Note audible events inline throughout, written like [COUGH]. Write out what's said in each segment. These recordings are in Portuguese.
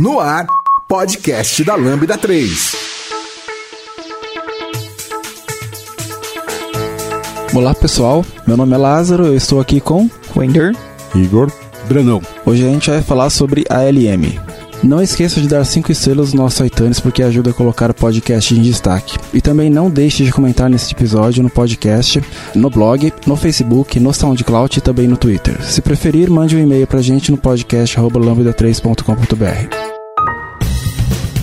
No ar, podcast da Lambda 3. Olá pessoal, meu nome é Lázaro, eu estou aqui com Wender, Igor, Brandão. Hoje a gente vai falar sobre ALM. Não esqueça de dar 5 estrelas no nosso iTunes porque ajuda a colocar o podcast em destaque. E também não deixe de comentar neste episódio no podcast, no blog, no Facebook, no SoundCloud e também no Twitter. Se preferir, mande um e-mail pra gente no podcast lambda3.com.br.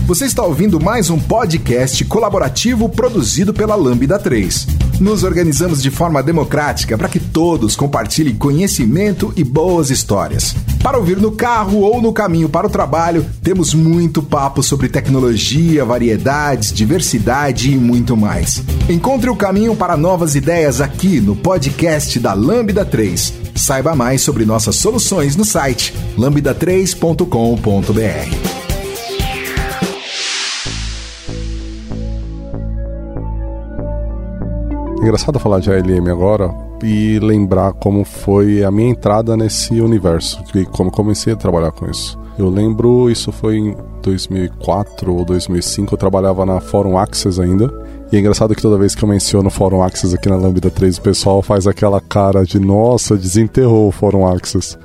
Você está ouvindo mais um podcast colaborativo produzido pela Lambda 3. Nos organizamos de forma democrática para que todos compartilhem conhecimento e boas histórias. Para ouvir no carro ou no caminho para o trabalho, temos muito papo sobre tecnologia, variedades, diversidade e muito mais. Encontre o caminho para novas ideias aqui no podcast da Lambda 3. Saiba mais sobre nossas soluções no site lambda3.com.br. Engraçado falar de ALM agora e lembrar como foi a minha entrada nesse universo e como comecei a trabalhar com isso. Eu lembro, isso foi em 2004 ou 2005, eu trabalhava na Fórum Access ainda. E é engraçado que toda vez que eu menciono o Fórum Access aqui na Lambda 3, o pessoal faz aquela cara de nossa, desenterrou o Fórum Access.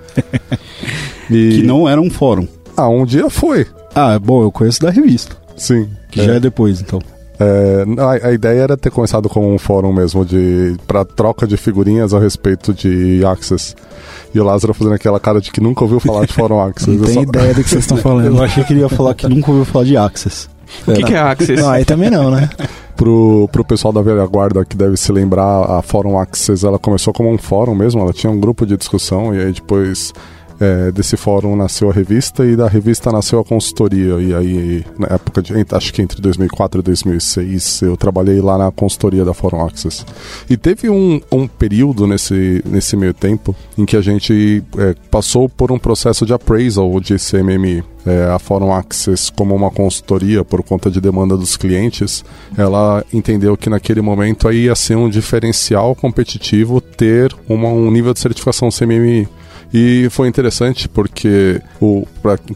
[LAUGHS] e... Que não era um fórum. Ah, um dia foi. Ah, bom, eu conheço da revista. Sim. Que é. já é depois, então. É, a, a, ideia era ter começado como um fórum mesmo de para troca de figurinhas a respeito de Access. E o Lázaro fazendo aquela cara de que nunca ouviu falar de fórum Access. Não tem só... ideia do que vocês estão [LAUGHS] falando. Eu achei que ele ia falar que nunca ouviu falar de Access. O que, que, é Access? Não, aí também não, né? pro, pro pessoal da velha guarda que deve se lembrar, a Fórum Access ela começou como um fórum mesmo, ela tinha um grupo de discussão e aí depois é, desse fórum nasceu a revista e da revista nasceu a consultoria. E aí, na época de, acho que entre 2004 e 2006, eu trabalhei lá na consultoria da Fórum Access. E teve um, um período nesse, nesse meio tempo em que a gente é, passou por um processo de appraisal de CMMI. É, a Fórum Access como uma consultoria por conta de demanda dos clientes, ela entendeu que naquele momento aí ia ser um diferencial competitivo ter uma, um nível de certificação CMMI. E foi interessante porque,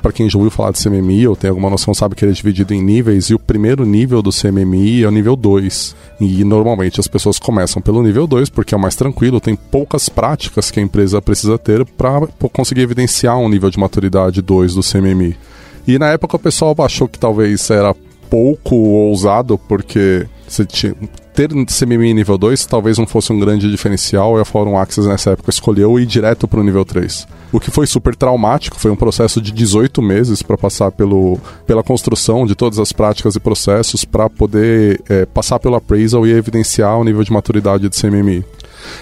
para quem já ouviu falar de CMMI ou tem alguma noção, sabe que ele é dividido em níveis, e o primeiro nível do CMMI é o nível 2. E normalmente as pessoas começam pelo nível 2 porque é o mais tranquilo, tem poucas práticas que a empresa precisa ter para conseguir evidenciar um nível de maturidade 2 do CMMI. E na época o pessoal achou que talvez era pouco ousado, porque você tinha, ter CMMI nível 2 talvez não fosse um grande diferencial e a Forum Access nessa época escolheu ir direto para o nível 3. O que foi super traumático, foi um processo de 18 meses para passar pelo, pela construção de todas as práticas e processos para poder é, passar pelo appraisal e evidenciar o nível de maturidade de CMMI.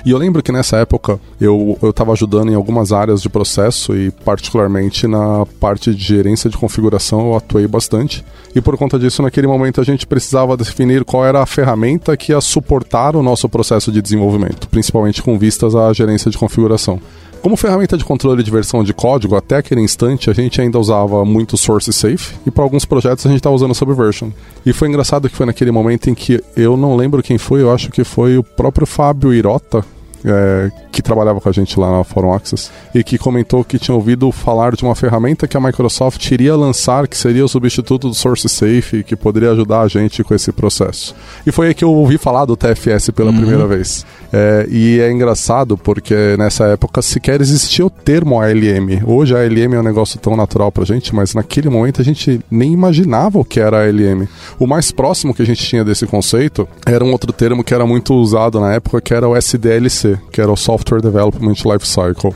E eu lembro que nessa época eu estava ajudando em algumas áreas de processo e, particularmente, na parte de gerência de configuração, eu atuei bastante. E por conta disso, naquele momento, a gente precisava definir qual era a ferramenta que ia suportar o nosso processo de desenvolvimento, principalmente com vistas à gerência de configuração. Como ferramenta de controle de versão de código, até aquele instante a gente ainda usava muito Source Safe e para alguns projetos a gente estava usando Subversion. E foi engraçado que foi naquele momento em que eu não lembro quem foi, eu acho que foi o próprio Fábio Irota, é, que trabalhava com a gente lá na Forum Access e que comentou que tinha ouvido falar de uma ferramenta que a Microsoft iria lançar que seria o substituto do Source Safe que poderia ajudar a gente com esse processo. E foi aí que eu ouvi falar do TFS pela uhum. primeira vez. É, e é engraçado porque nessa época sequer existia o termo ALM. Hoje a ALM é um negócio tão natural pra gente, mas naquele momento a gente nem imaginava o que era ALM. O mais próximo que a gente tinha desse conceito era um outro termo que era muito usado na época, que era o SDLC que era o Software Development Life Cycle.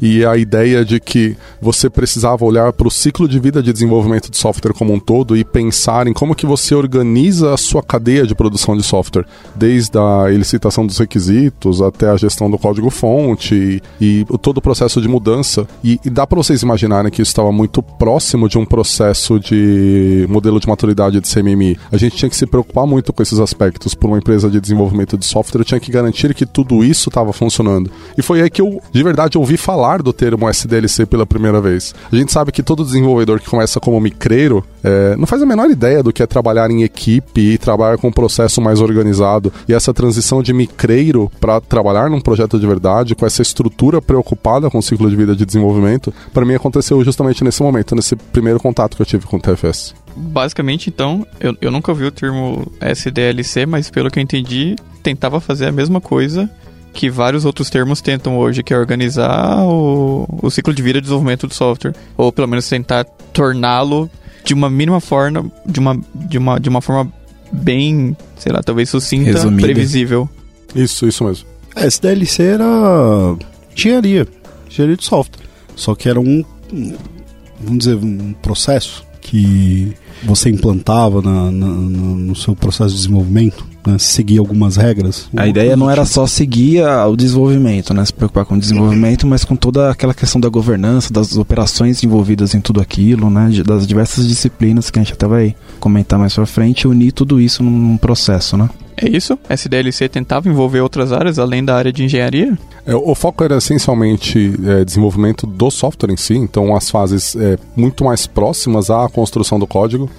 E a ideia de que você precisava olhar para o ciclo de vida de desenvolvimento de software como um todo e pensar em como que você organiza a sua cadeia de produção de software, desde a elicitação dos requisitos até a gestão do código-fonte e, e, todo o processo de mudança. E, e dá para vocês imaginarem que isso estava muito próximo de um processo de modelo de maturidade de CMMI. A gente tinha que se preocupar muito com esses aspectos. Por uma empresa de desenvolvimento de software, tinha que garantir que tudo isso estava funcionando. E foi aí que eu, de verdade, ouvi falar do termo SDLC pela primeira vez. A gente sabe que todo desenvolvedor que começa como micreiro é, não faz a menor ideia do que é trabalhar em equipe e trabalhar com um processo mais organizado. E essa transição de micreiro para trabalhar num projeto de verdade, com essa estrutura preocupada com o ciclo de vida de desenvolvimento, para mim aconteceu justamente nesse momento, nesse primeiro contato que eu tive com o TFS. Basicamente, então, eu, eu nunca ouvi o termo SDLC, mas pelo que eu entendi, tentava fazer a mesma coisa que vários outros termos tentam hoje, que é organizar o, o ciclo de vida de desenvolvimento do software. Ou pelo menos tentar torná-lo de uma mínima forma, de uma, de uma, de uma forma bem, sei lá, talvez sucinta, Resumida. previsível. Isso, isso mesmo. É, SDLC era engenharia, engenharia de software. Só que era um, vamos dizer, um processo que você implantava na- na- no seu processo de desenvolvimento, né? seguia algumas regras. A ideia não era só seguir a- o desenvolvimento, né? Se preocupar com o desenvolvimento, mas com toda aquela questão da governança, das operações envolvidas em tudo aquilo, né? Das diversas disciplinas que a gente até vai comentar mais pra frente, e unir tudo isso num processo, né? É isso? SDLC tentava envolver outras áreas além da área de engenharia? É, o foco era essencialmente é, desenvolvimento do software em si, então as fases é, muito mais próximas à construção do código.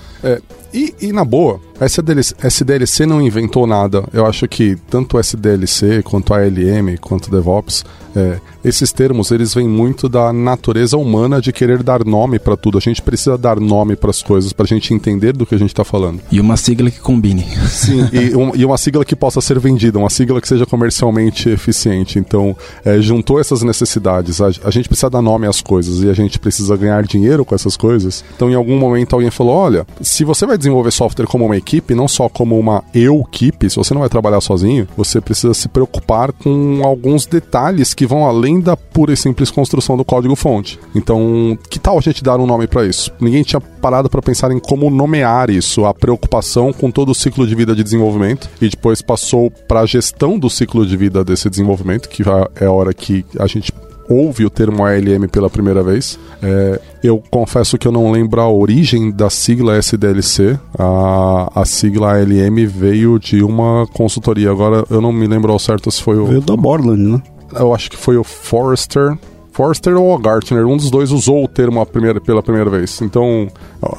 E, e na boa, a SDLC, SDLC não inventou nada. Eu acho que tanto SDLC quanto a ALM, quanto DevOps, é, esses termos eles vêm muito da natureza humana de querer dar nome para tudo. A gente precisa dar nome para as coisas para a gente entender do que a gente está falando. E uma sigla que combine. Sim, e, [LAUGHS] um- e uma sigla que possa ser vendida, uma sigla que seja comercialmente eficiente. Então, é, juntou essas necessidades. A, a gente precisa dar nome às coisas e a gente precisa ganhar dinheiro com essas coisas. Então, em algum momento, alguém falou: olha, se você vai desenvolver software como uma equipe, não só como uma eu-equipe, se você não vai trabalhar sozinho, você precisa se preocupar com alguns detalhes que vão além da pura e simples construção do código-fonte. Então, que tal a gente dar um nome para isso? Ninguém tinha parado para pensar em como nomear isso, a preocupação com todo o ciclo de vida de desenvolvimento e depois passou para a gestão do ciclo de vida desse desenvolvimento, que é a hora que a gente ouve o termo ALM pela primeira vez. É, eu confesso que eu não lembro a origem da sigla SDLC. A, a sigla ALM veio de uma consultoria. Agora eu não me lembro ao certo se foi o. Veio da Borland, né? Eu acho que foi o Forrester. Forrester ou Gartner, um dos dois usou o termo primeira, pela primeira vez. Então,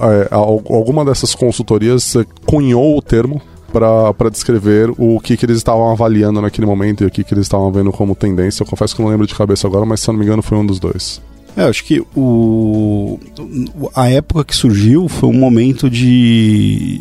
é, al- alguma dessas consultorias é, cunhou o termo para descrever o que, que eles estavam avaliando naquele momento e o que, que eles estavam vendo como tendência. Eu confesso que não lembro de cabeça agora, mas se eu não me engano foi um dos dois. É, acho que o, a época que surgiu foi um momento de,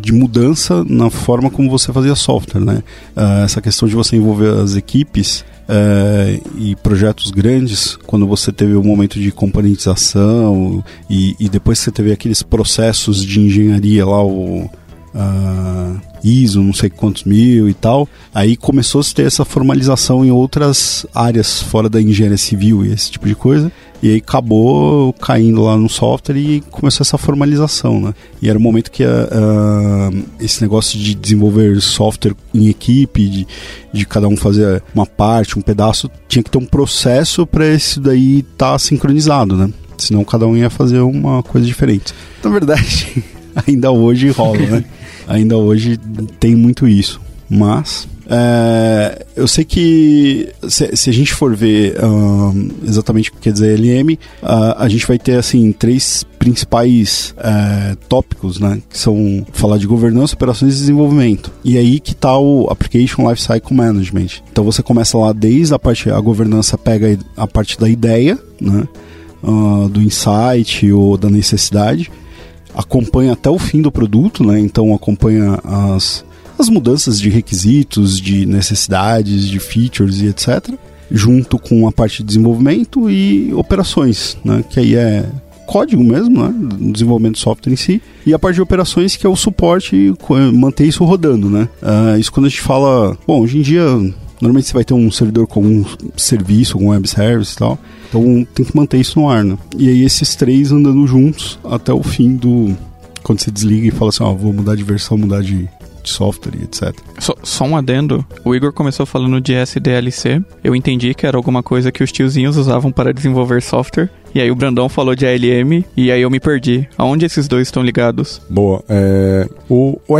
de mudança na forma como você fazia software, né? Ah, essa questão de você envolver as equipes eh, e projetos grandes, quando você teve o momento de componentização e, e depois você teve aqueles processos de engenharia lá, o ah, ISO, não sei quantos mil e tal, aí começou a se ter essa formalização em outras áreas fora da engenharia civil e esse tipo de coisa. E aí acabou caindo lá no software e começou essa formalização, né? E era o momento que ah, esse negócio de desenvolver software em equipe, de, de cada um fazer uma parte, um pedaço, tinha que ter um processo para isso daí estar sincronizado, né? Senão cada um ia fazer uma coisa diferente. Na verdade, [LAUGHS] ainda hoje rola, né? [LAUGHS] Ainda hoje tem muito isso. Mas é, eu sei que se, se a gente for ver ahn, exatamente o que quer dizer LM, ah, a gente vai ter assim três principais é, tópicos, né? Que são falar de governança, operações e desenvolvimento. E aí que tá o Application Lifecycle Management. Então você começa lá desde a parte, a governança pega a parte da ideia, né? ah, do insight ou da necessidade acompanha até o fim do produto, né? Então acompanha as, as mudanças de requisitos, de necessidades, de features e etc. Junto com a parte de desenvolvimento e operações, né? Que aí é código mesmo, né? Desenvolvimento do software em si. E a parte de operações que é o suporte manter isso rodando, né? Ah, isso quando a gente fala... Bom, hoje em dia... Normalmente você vai ter um servidor com um serviço, com web service e tal. Então tem que manter isso no ar, né? E aí esses três andando juntos até o fim do. Quando você desliga e fala assim, ó, vou mudar de versão, mudar de, de software e etc. Só um adendo. O Igor começou falando de SDLC. Eu entendi que era alguma coisa que os tiozinhos usavam para desenvolver software. E aí o Brandão falou de ALM e aí eu me perdi. Aonde esses dois estão ligados? Boa. É, o, o,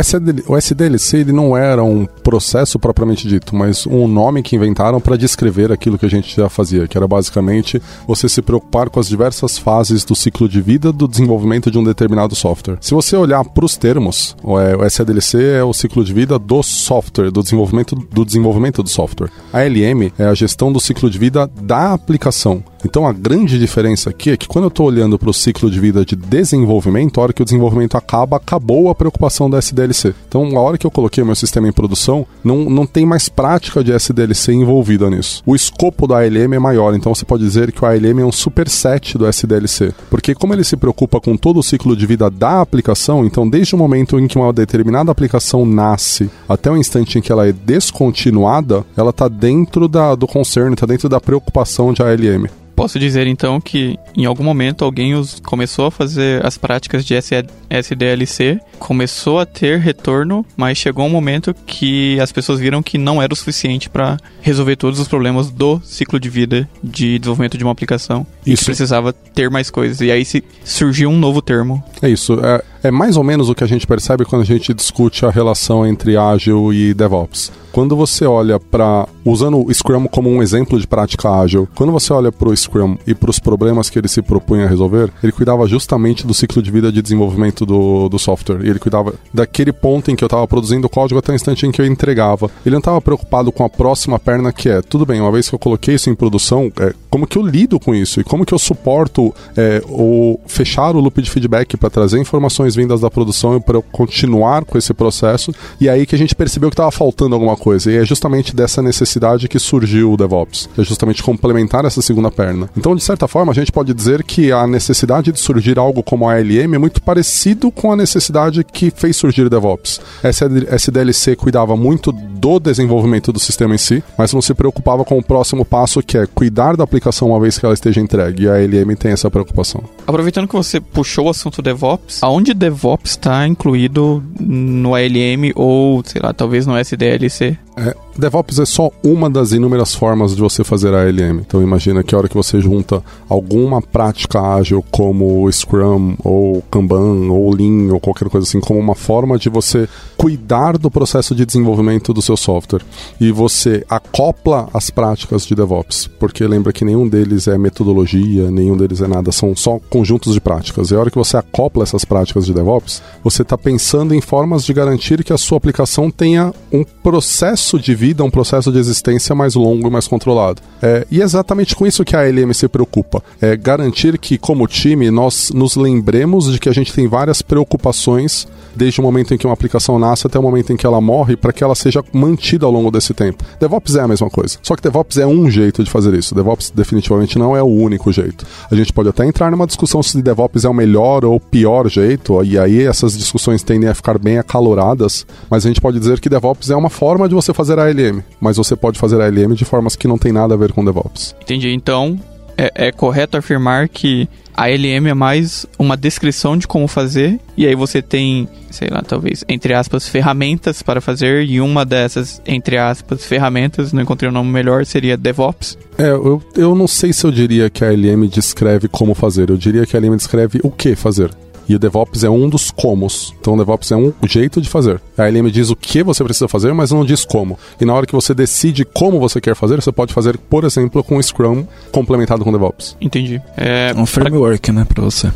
o SDLC ele não era um processo propriamente dito, mas um nome que inventaram para descrever aquilo que a gente já fazia, que era basicamente você se preocupar com as diversas fases do ciclo de vida do desenvolvimento de um determinado software. Se você olhar para os termos, o, é, SDLC é o ciclo de vida do software, do desenvolvimento do desenvolvimento do software. A LM é a gestão do ciclo de vida da aplicação. Então a grande diferença aqui é que quando eu estou olhando para o ciclo de vida de desenvolvimento, a hora que o desenvolvimento acaba, acabou a preocupação da SDLC. Então, a hora que eu coloquei o meu sistema em produção, não, não tem mais prática de SDLC envolvida nisso. O escopo da ALM é maior, então você pode dizer que o ALM é um superset do SDLC. Porque como ele se preocupa com todo o ciclo de vida da aplicação, então desde o momento em que uma determinada aplicação nasce até o instante em que ela é descontinuada, ela está dentro da, do concern, está dentro da preocupação de ALM. Posso dizer então que em algum momento alguém os começou a fazer as práticas de SDLC, começou a ter retorno, mas chegou um momento que as pessoas viram que não era o suficiente para resolver todos os problemas do ciclo de vida de desenvolvimento de uma aplicação. Isso. E precisava ter mais coisas. E aí se surgiu um novo termo. É isso. É, é mais ou menos o que a gente percebe quando a gente discute a relação entre ágil e DevOps. Quando você olha para usando o Scrum como um exemplo de prática ágil, quando você olha para o Scrum e para os problemas que ele se propunha a resolver, ele cuidava justamente do ciclo de vida de desenvolvimento do, do software. E ele cuidava daquele ponto em que eu estava produzindo o código até o instante em que eu entregava. Ele não estava preocupado com a próxima perna que é, tudo bem, uma vez que eu coloquei isso em produção, é, como que eu lido com isso e como que eu suporto é, o fechar o loop de feedback para trazer informações vindas da produção e para eu continuar com esse processo. E aí que a gente percebeu que estava faltando alguma coisa coisa. E é justamente dessa necessidade que surgiu o DevOps. É justamente complementar essa segunda perna. Então, de certa forma, a gente pode dizer que a necessidade de surgir algo como a ALM é muito parecido com a necessidade que fez surgir o DevOps. SDLC cuidava muito do desenvolvimento do sistema em si, mas não se preocupava com o próximo passo, que é cuidar da aplicação uma vez que ela esteja entregue. E a ALM tem essa preocupação. Aproveitando que você puxou o assunto DevOps, aonde DevOps está incluído no ALM ou, sei lá, talvez no SDLC? É, DevOps é só uma das inúmeras formas de você fazer a ALM. Então imagina que a hora que você junta alguma prática ágil como Scrum ou Kanban ou Lean ou qualquer coisa assim como uma forma de você cuidar do processo de desenvolvimento do seu software e você acopla as práticas de DevOps, porque lembra que nenhum deles é metodologia, nenhum deles é nada, são só conjuntos de práticas. E a hora que você acopla essas práticas de DevOps, você está pensando em formas de garantir que a sua aplicação tenha um processo de vida vida um processo de existência mais longo e mais controlado. É, e é exatamente com isso que a ALM se preocupa. É garantir que, como time, nós nos lembremos de que a gente tem várias preocupações desde o momento em que uma aplicação nasce até o momento em que ela morre, para que ela seja mantida ao longo desse tempo. DevOps é a mesma coisa. Só que DevOps é um jeito de fazer isso. DevOps definitivamente não é o único jeito. A gente pode até entrar numa discussão se DevOps é o melhor ou pior jeito, e aí essas discussões tendem a ficar bem acaloradas, mas a gente pode dizer que DevOps é uma forma de você fazer a ALM, mas você pode fazer a ALM de formas que não tem nada a ver com DevOps. Entendi. Então, é, é correto afirmar que a LM é mais uma descrição de como fazer, e aí você tem, sei lá, talvez, entre aspas, ferramentas para fazer, e uma dessas, entre aspas, ferramentas, não encontrei o um nome melhor, seria DevOps. É, eu, eu não sei se eu diria que a LM descreve como fazer, eu diria que a LM descreve o que fazer. E o DevOps é um dos comos. Então o DevOps é um jeito de fazer. A LM diz o que você precisa fazer, mas não diz como. E na hora que você decide como você quer fazer, você pode fazer, por exemplo, com Scrum complementado com DevOps. Entendi. É um framework, pra... né, para você.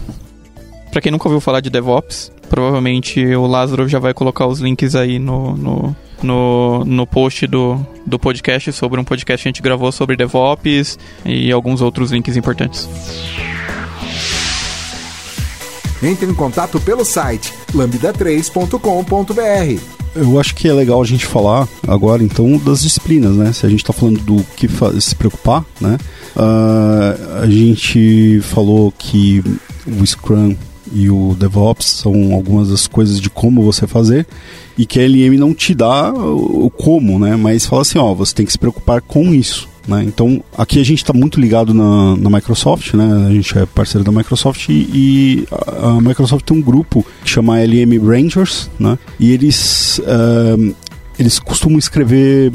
Para quem nunca ouviu falar de DevOps, provavelmente o Lázaro já vai colocar os links aí no, no, no, no post do, do podcast sobre um podcast que a gente gravou sobre DevOps e alguns outros links importantes. Entre em contato pelo site lambda3.com.br. Eu acho que é legal a gente falar agora então das disciplinas, né? Se a gente está falando do que se preocupar, né? Uh, a gente falou que o Scrum e o DevOps são algumas das coisas de como você fazer e que a LM não te dá o como, né? Mas fala assim, ó, você tem que se preocupar com isso. Né? Então, aqui a gente está muito ligado na, na, Microsoft, né? a gente é parceiro da Microsoft e, e a, a, Microsoft tem um grupo que chama LM Rangers, né? e eles uh, eles costumam escrever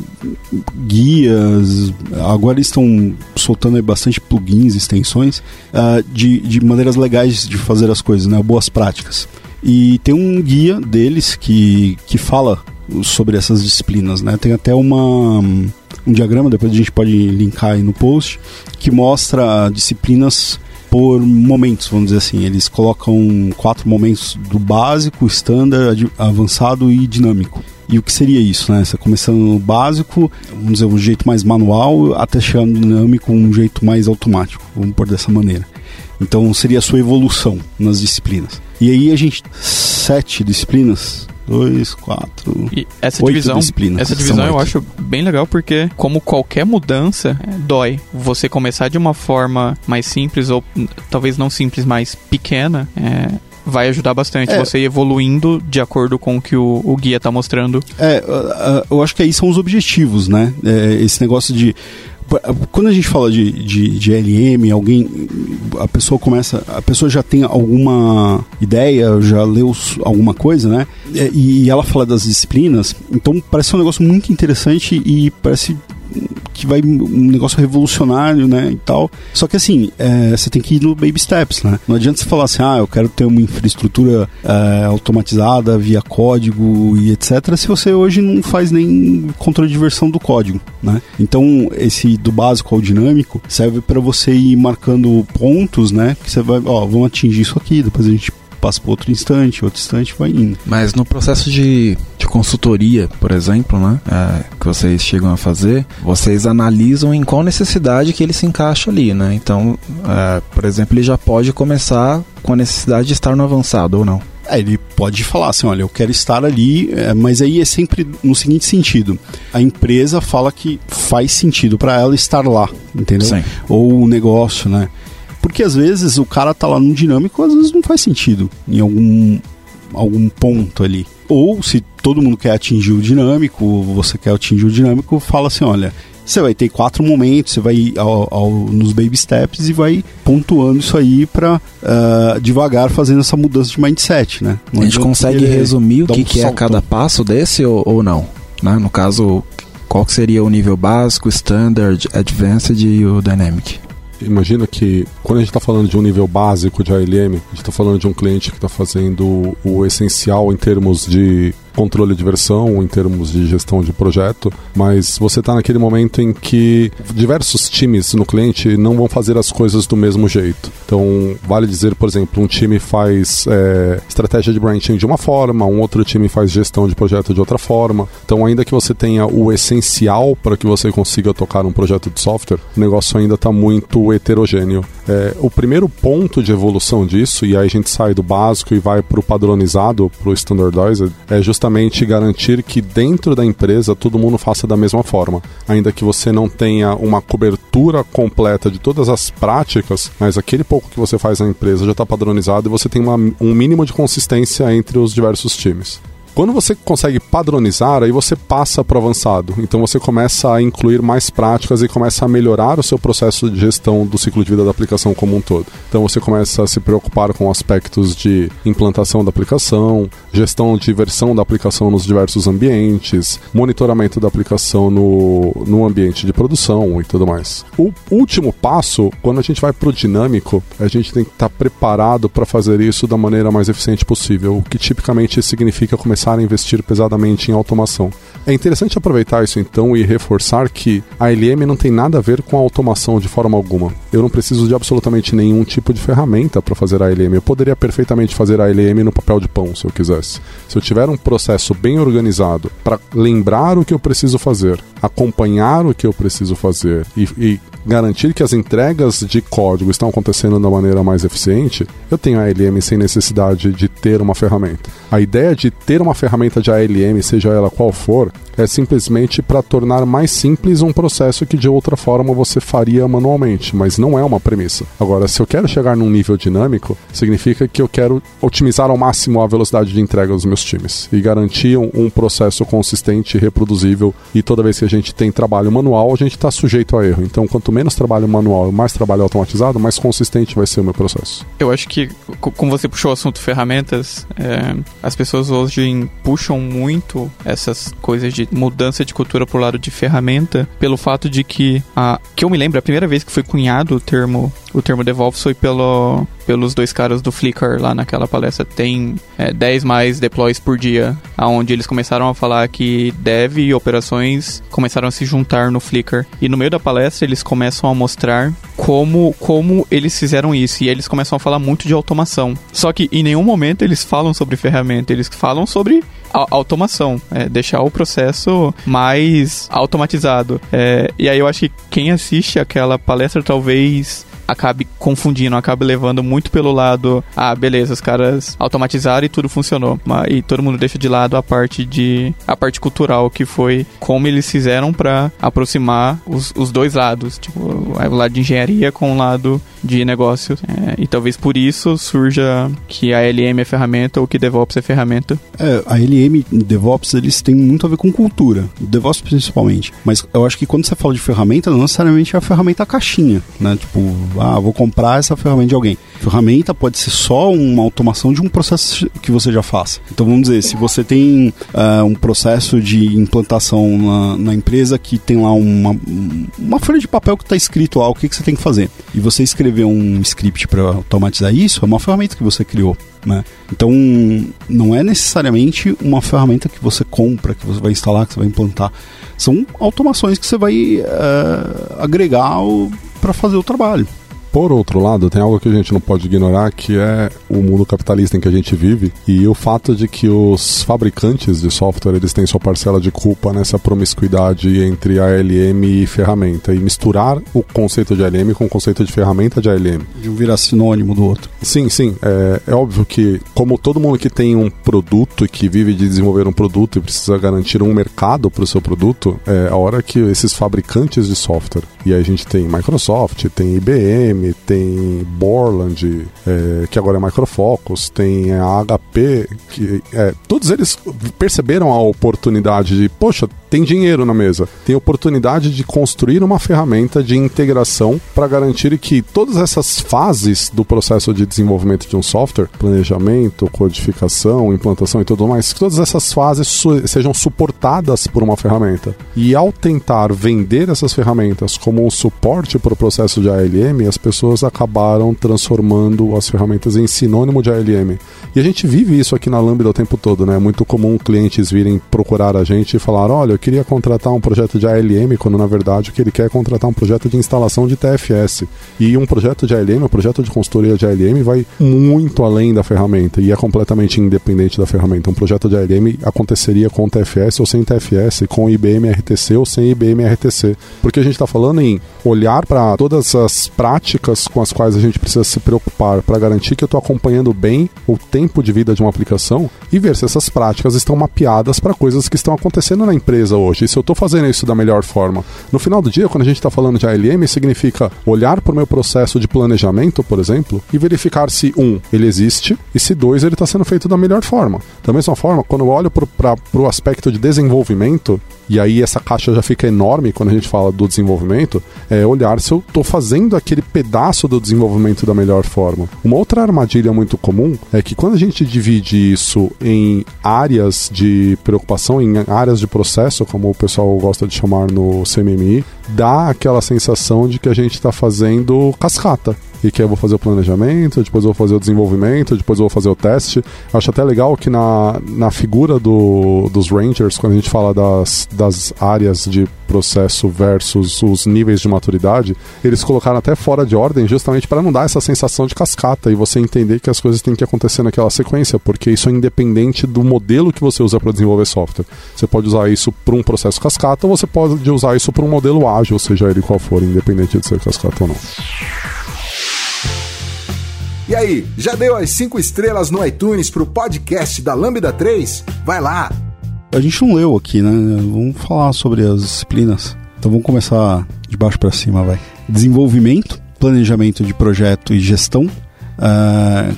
guias, agora eles estão soltando bastante plugins, extensões, uh, de, de maneiras legais de fazer as coisas, né? boas práticas. E tem um guia deles que, que fala sobre essas disciplinas, né? Tem até uma, um diagrama, depois a gente pode linkar aí no post, que mostra disciplinas por momentos, vamos dizer assim. Eles colocam quatro momentos do básico, standard, avançado e dinâmico. E o que seria isso, né? Você começando no básico, vamos dizer, um jeito mais manual, até chegando no dinâmico, um jeito mais automático, vamos pôr dessa maneira. Então seria a sua evolução nas disciplinas. E aí a gente, sete disciplinas, dois, quatro. E essa divisão, disciplinas. essa divisão eu acho bem legal porque, como qualquer mudança, é, dói. Você começar de uma forma mais simples ou talvez não simples, mais pequena, é, vai ajudar bastante é. você ir evoluindo de acordo com o que o, o guia está mostrando. É, eu acho que aí são os objetivos, né? É, esse negócio de quando a gente fala de, de, de, LM, alguém, a pessoa começa, a pessoa já tem alguma ideia, já leu alguma coisa, né? E, e ela fala das disciplinas, então parece um negócio muito interessante e parece que vai um negócio revolucionário, né, e tal. Só que assim, é, você tem que ir no baby steps, né? Não adianta você falar assim, ah, eu quero ter uma infraestrutura é, automatizada via código e etc. Se você hoje não faz nem controle de versão do código, né? Então esse do básico ao dinâmico serve para você ir marcando pontos, né? Que você vai, ó, vamos atingir isso aqui, depois a gente passa para outro instante, outro instante vai indo. Mas no processo de, de consultoria, por exemplo, né, é, que vocês chegam a fazer, vocês analisam em qual necessidade que ele se encaixa ali, né? Então, é, por exemplo, ele já pode começar com a necessidade de estar no avançado ou não. É, ele pode falar assim, olha, eu quero estar ali, é, mas aí é sempre no seguinte sentido: a empresa fala que faz sentido para ela estar lá, entendeu? Sim. Ou o negócio, né? Porque às vezes o cara tá lá no dinâmico, às vezes não faz sentido em algum, algum ponto ali. Ou se todo mundo quer atingir o dinâmico, você quer atingir o dinâmico, fala assim: olha, você vai ter quatro momentos, você vai ao, ao, nos baby steps e vai pontuando isso aí para uh, ah, devagar fazendo essa mudança de mindset, né? Não a gente consegue resumir o que, um que é cada passo desse ou, ou não? Né? No caso, qual seria o nível básico, standard, advanced e o dynamic? Imagina que quando a gente está falando de um nível básico de ALM, a gente está falando de um cliente que está fazendo o essencial em termos de controle de versão, em termos de gestão de projeto, mas você está naquele momento em que diversos times no cliente não vão fazer as coisas do mesmo jeito. Então, vale dizer, por exemplo, um time faz é, estratégia de branching de uma forma, um outro time faz gestão de projeto de outra forma. Então, ainda que você tenha o essencial para que você consiga tocar um projeto de software, o negócio ainda está muito heterogêneo. É, o primeiro ponto de evolução disso, e aí a gente sai do básico e vai para o padronizado, para o standardized, é justamente garantir que dentro da empresa todo mundo faça da mesma forma. Ainda que você não tenha uma cobertura completa de todas as práticas, mas aquele pouco que você faz na empresa já está padronizado e você tem uma, um mínimo de consistência entre os diversos times. Quando você consegue padronizar, aí você passa para avançado. Então você começa a incluir mais práticas e começa a melhorar o seu processo de gestão do ciclo de vida da aplicação como um todo. Então você começa a se preocupar com aspectos de implantação da aplicação, gestão de versão da aplicação nos diversos ambientes, monitoramento da aplicação no, no ambiente de produção e tudo mais. O último passo, quando a gente vai para o dinâmico, a gente tem que estar tá preparado para fazer isso da maneira mais eficiente possível, o que tipicamente significa começar começar a investir pesadamente em automação. É interessante aproveitar isso então e reforçar que a LM não tem nada a ver com a automação de forma alguma. Eu não preciso de absolutamente nenhum tipo de ferramenta para fazer a LM. Eu poderia perfeitamente fazer a LM no papel de pão, se eu quisesse. Se eu tiver um processo bem organizado para lembrar o que eu preciso fazer, acompanhar o que eu preciso fazer e, e garantir que as entregas de código estão acontecendo da maneira mais eficiente, eu tenho a ALM sem necessidade de ter uma ferramenta. A ideia de ter uma ferramenta de ALM, seja ela qual for, é simplesmente para tornar mais simples um processo que de outra forma você faria manualmente, mas não é uma premissa. Agora, se eu quero chegar num nível dinâmico, significa que eu quero otimizar ao máximo a velocidade de entrega dos meus times e garantir um, processo consistente e reproduzível. E toda vez que a gente tem trabalho manual, a gente está sujeito a erro. Então, quanto menos trabalho manual e mais trabalho automatizado, mais consistente vai ser o meu processo. Eu acho que, como você puxou o assunto ferramentas, é, as pessoas hoje puxam muito essas coisas de mudança de cultura pro lado de ferramenta, pelo fato de que, a, que eu me lembro, a primeira vez que foi cunhado o termo o termo DevOps foi pelo, pelos dois caras do Flickr lá naquela palestra. Tem é, 10 mais deploys por dia, aonde eles começaram a falar que dev e operações começaram a se juntar no Flickr. E no meio da palestra eles começam a mostrar como, como eles fizeram isso. E eles começam a falar muito de automação. Só que em nenhum momento eles falam sobre ferramenta, eles falam sobre automação, é, deixar o processo mais automatizado. É, e aí eu acho que quem assiste aquela palestra talvez acabe confundindo, acabe levando muito pelo lado, ah, beleza, os caras automatizaram e tudo funcionou. E todo mundo deixa de lado a parte de a parte cultural, que foi como eles fizeram para aproximar os, os dois lados, tipo, o lado de engenharia com o lado de negócios. É, e talvez por isso surja que a LM é ferramenta ou que DevOps é ferramenta. É, a LM DevOps, eles têm muito a ver com cultura, DevOps principalmente. Mas eu acho que quando você fala de ferramenta, não necessariamente é a ferramenta caixinha, né? Tipo, ah, vou comprar essa ferramenta de alguém. Ferramenta pode ser só uma automação de um processo que você já faz. Então vamos dizer, se você tem uh, um processo de implantação na, na, empresa que tem lá uma, uma folha de papel que está escrito lá o que, que você tem que fazer, e você escrever um script para automatizar isso, é uma ferramenta que você criou. Né? Então, não é necessariamente uma ferramenta que você compra, que você vai instalar, que você vai implantar. São automações que você vai uh, agregar para fazer o trabalho. Por outro lado, tem algo que a gente não pode ignorar, que é o mundo capitalista em que a gente vive e o fato de que os fabricantes de software eles têm sua parcela de culpa nessa promiscuidade entre ALM e ferramenta e misturar o conceito de ALM com o conceito de ferramenta de ALM. De um virar sinônimo do outro. Sim, sim. É, é óbvio que, como todo mundo que tem um produto e que vive de desenvolver um produto e precisa garantir um mercado para o seu produto, é a hora que esses fabricantes de software, e aí a gente tem Microsoft, tem IBM, tem Borland, é, que agora é Microfocus, tem a HP, que é, todos eles perceberam a oportunidade de, poxa, tem dinheiro na mesa, tem oportunidade de construir uma ferramenta de integração para garantir que todas essas fases do processo de desenvolvimento de um software, planejamento, codificação, implantação e tudo mais, que todas essas fases su sejam suportadas por uma ferramenta. E ao tentar vender essas ferramentas como um suporte para o processo de ALM, as pessoas acabaram transformando as ferramentas em sinônimo de ALM. E a gente vive isso aqui na Lambda o tempo todo, né? É muito comum clientes virem procurar a gente e falar: olha, eu queria contratar um projeto de ALM, quando na verdade o que ele quer é contratar um projeto de instalação de TFS. E um projeto de ALM, um projeto de consultoria de ALM, vai muito além da ferramenta e é completamente independente da ferramenta. Um projeto de ALM aconteceria com TFS ou sem TFS, com IBM RTC ou sem IBM RTC. Porque a gente está falando em olhar para todas as práticas com as quais a gente precisa se preocupar para garantir que eu estou acompanhando bem o tempo de vida de uma aplicação e ver se essas práticas estão mapeadas para coisas que estão acontecendo na empresa hoje, e se eu estou fazendo isso da melhor forma. No final do dia, quando a gente está falando de ALM, significa olhar para o meu processo de planejamento, por exemplo, e verificar se, um, ele existe, e se, dois, ele está sendo feito da melhor forma. Da mesma forma, quando eu olho para o aspecto de desenvolvimento, e aí essa caixa já fica enorme quando a gente fala do desenvolvimento, é olhar se eu estou fazendo aquele pedaço do desenvolvimento da melhor forma. Uma outra armadilha muito comum é que quando a gente divide isso em áreas de preocupação, em áreas de processo, como o pessoal gosta de chamar no CMMI, dá aquela sensação de que a gente está fazendo cascata e que eu vou fazer o planejamento, depois eu vou fazer o desenvolvimento, depois eu vou fazer o teste. Acho até legal que na, na figura do, dos Rangers, quando a gente fala das, das áreas de processo versus os níveis de maturidade, eles colocaram até fora de ordem justamente para não dar essa sensação de cascata e você entender que as coisas têm que acontecer naquela sequência, porque isso é independente do modelo que você usa para desenvolver software. Você pode usar isso para um processo cascata ou você pode usar isso para um modelo ágil, seja ele qual for, independente de ser cascata ou não. E aí, já deu as 5 estrelas no iTunes pro podcast da Lambda 3? Vai lá! A gente não leu aqui, né? Vamos falar sobre as disciplinas. Então vamos começar de baixo para cima, vai. Desenvolvimento, planejamento de projeto e gestão. Uh,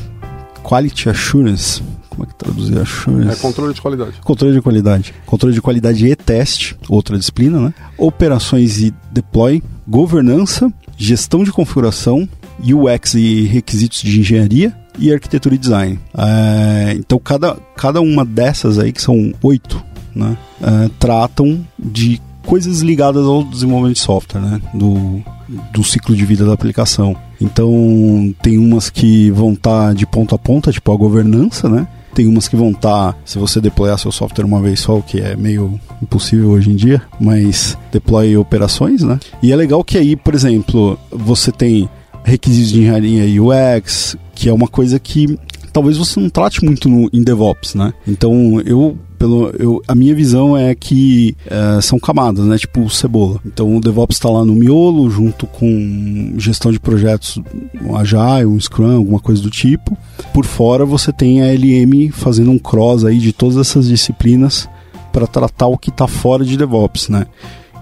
quality Assurance. Como é que traduzir Assurance? É controle de qualidade. Controle de qualidade. Controle de qualidade e teste, outra disciplina, né? Operações e deploy. Governança, gestão de configuração, UX e requisitos de engenharia e arquitetura e design. É, então, cada, cada uma dessas aí, que são oito, né, é, tratam de coisas ligadas ao desenvolvimento de software, né, do, do ciclo de vida da aplicação. Então, tem umas que vão estar tá de ponta a ponta, tipo a governança, né? Tem umas que vão estar, tá, se você deployar seu software uma vez só, o que é meio impossível hoje em dia, mas deploy operações, né? E é legal que aí, por exemplo, você tem requisitos de engenharia UX, que é uma coisa que talvez você não trate muito no, em DevOps, né? Então eu pelo eu, a minha visão é que é, são camadas, né? Tipo cebola. Então o DevOps está lá no miolo, junto com gestão de projetos, um Agile, um Scrum, alguma coisa do tipo. Por fora você tem a LM fazendo um cross aí de todas essas disciplinas para tratar o que está fora de DevOps, né?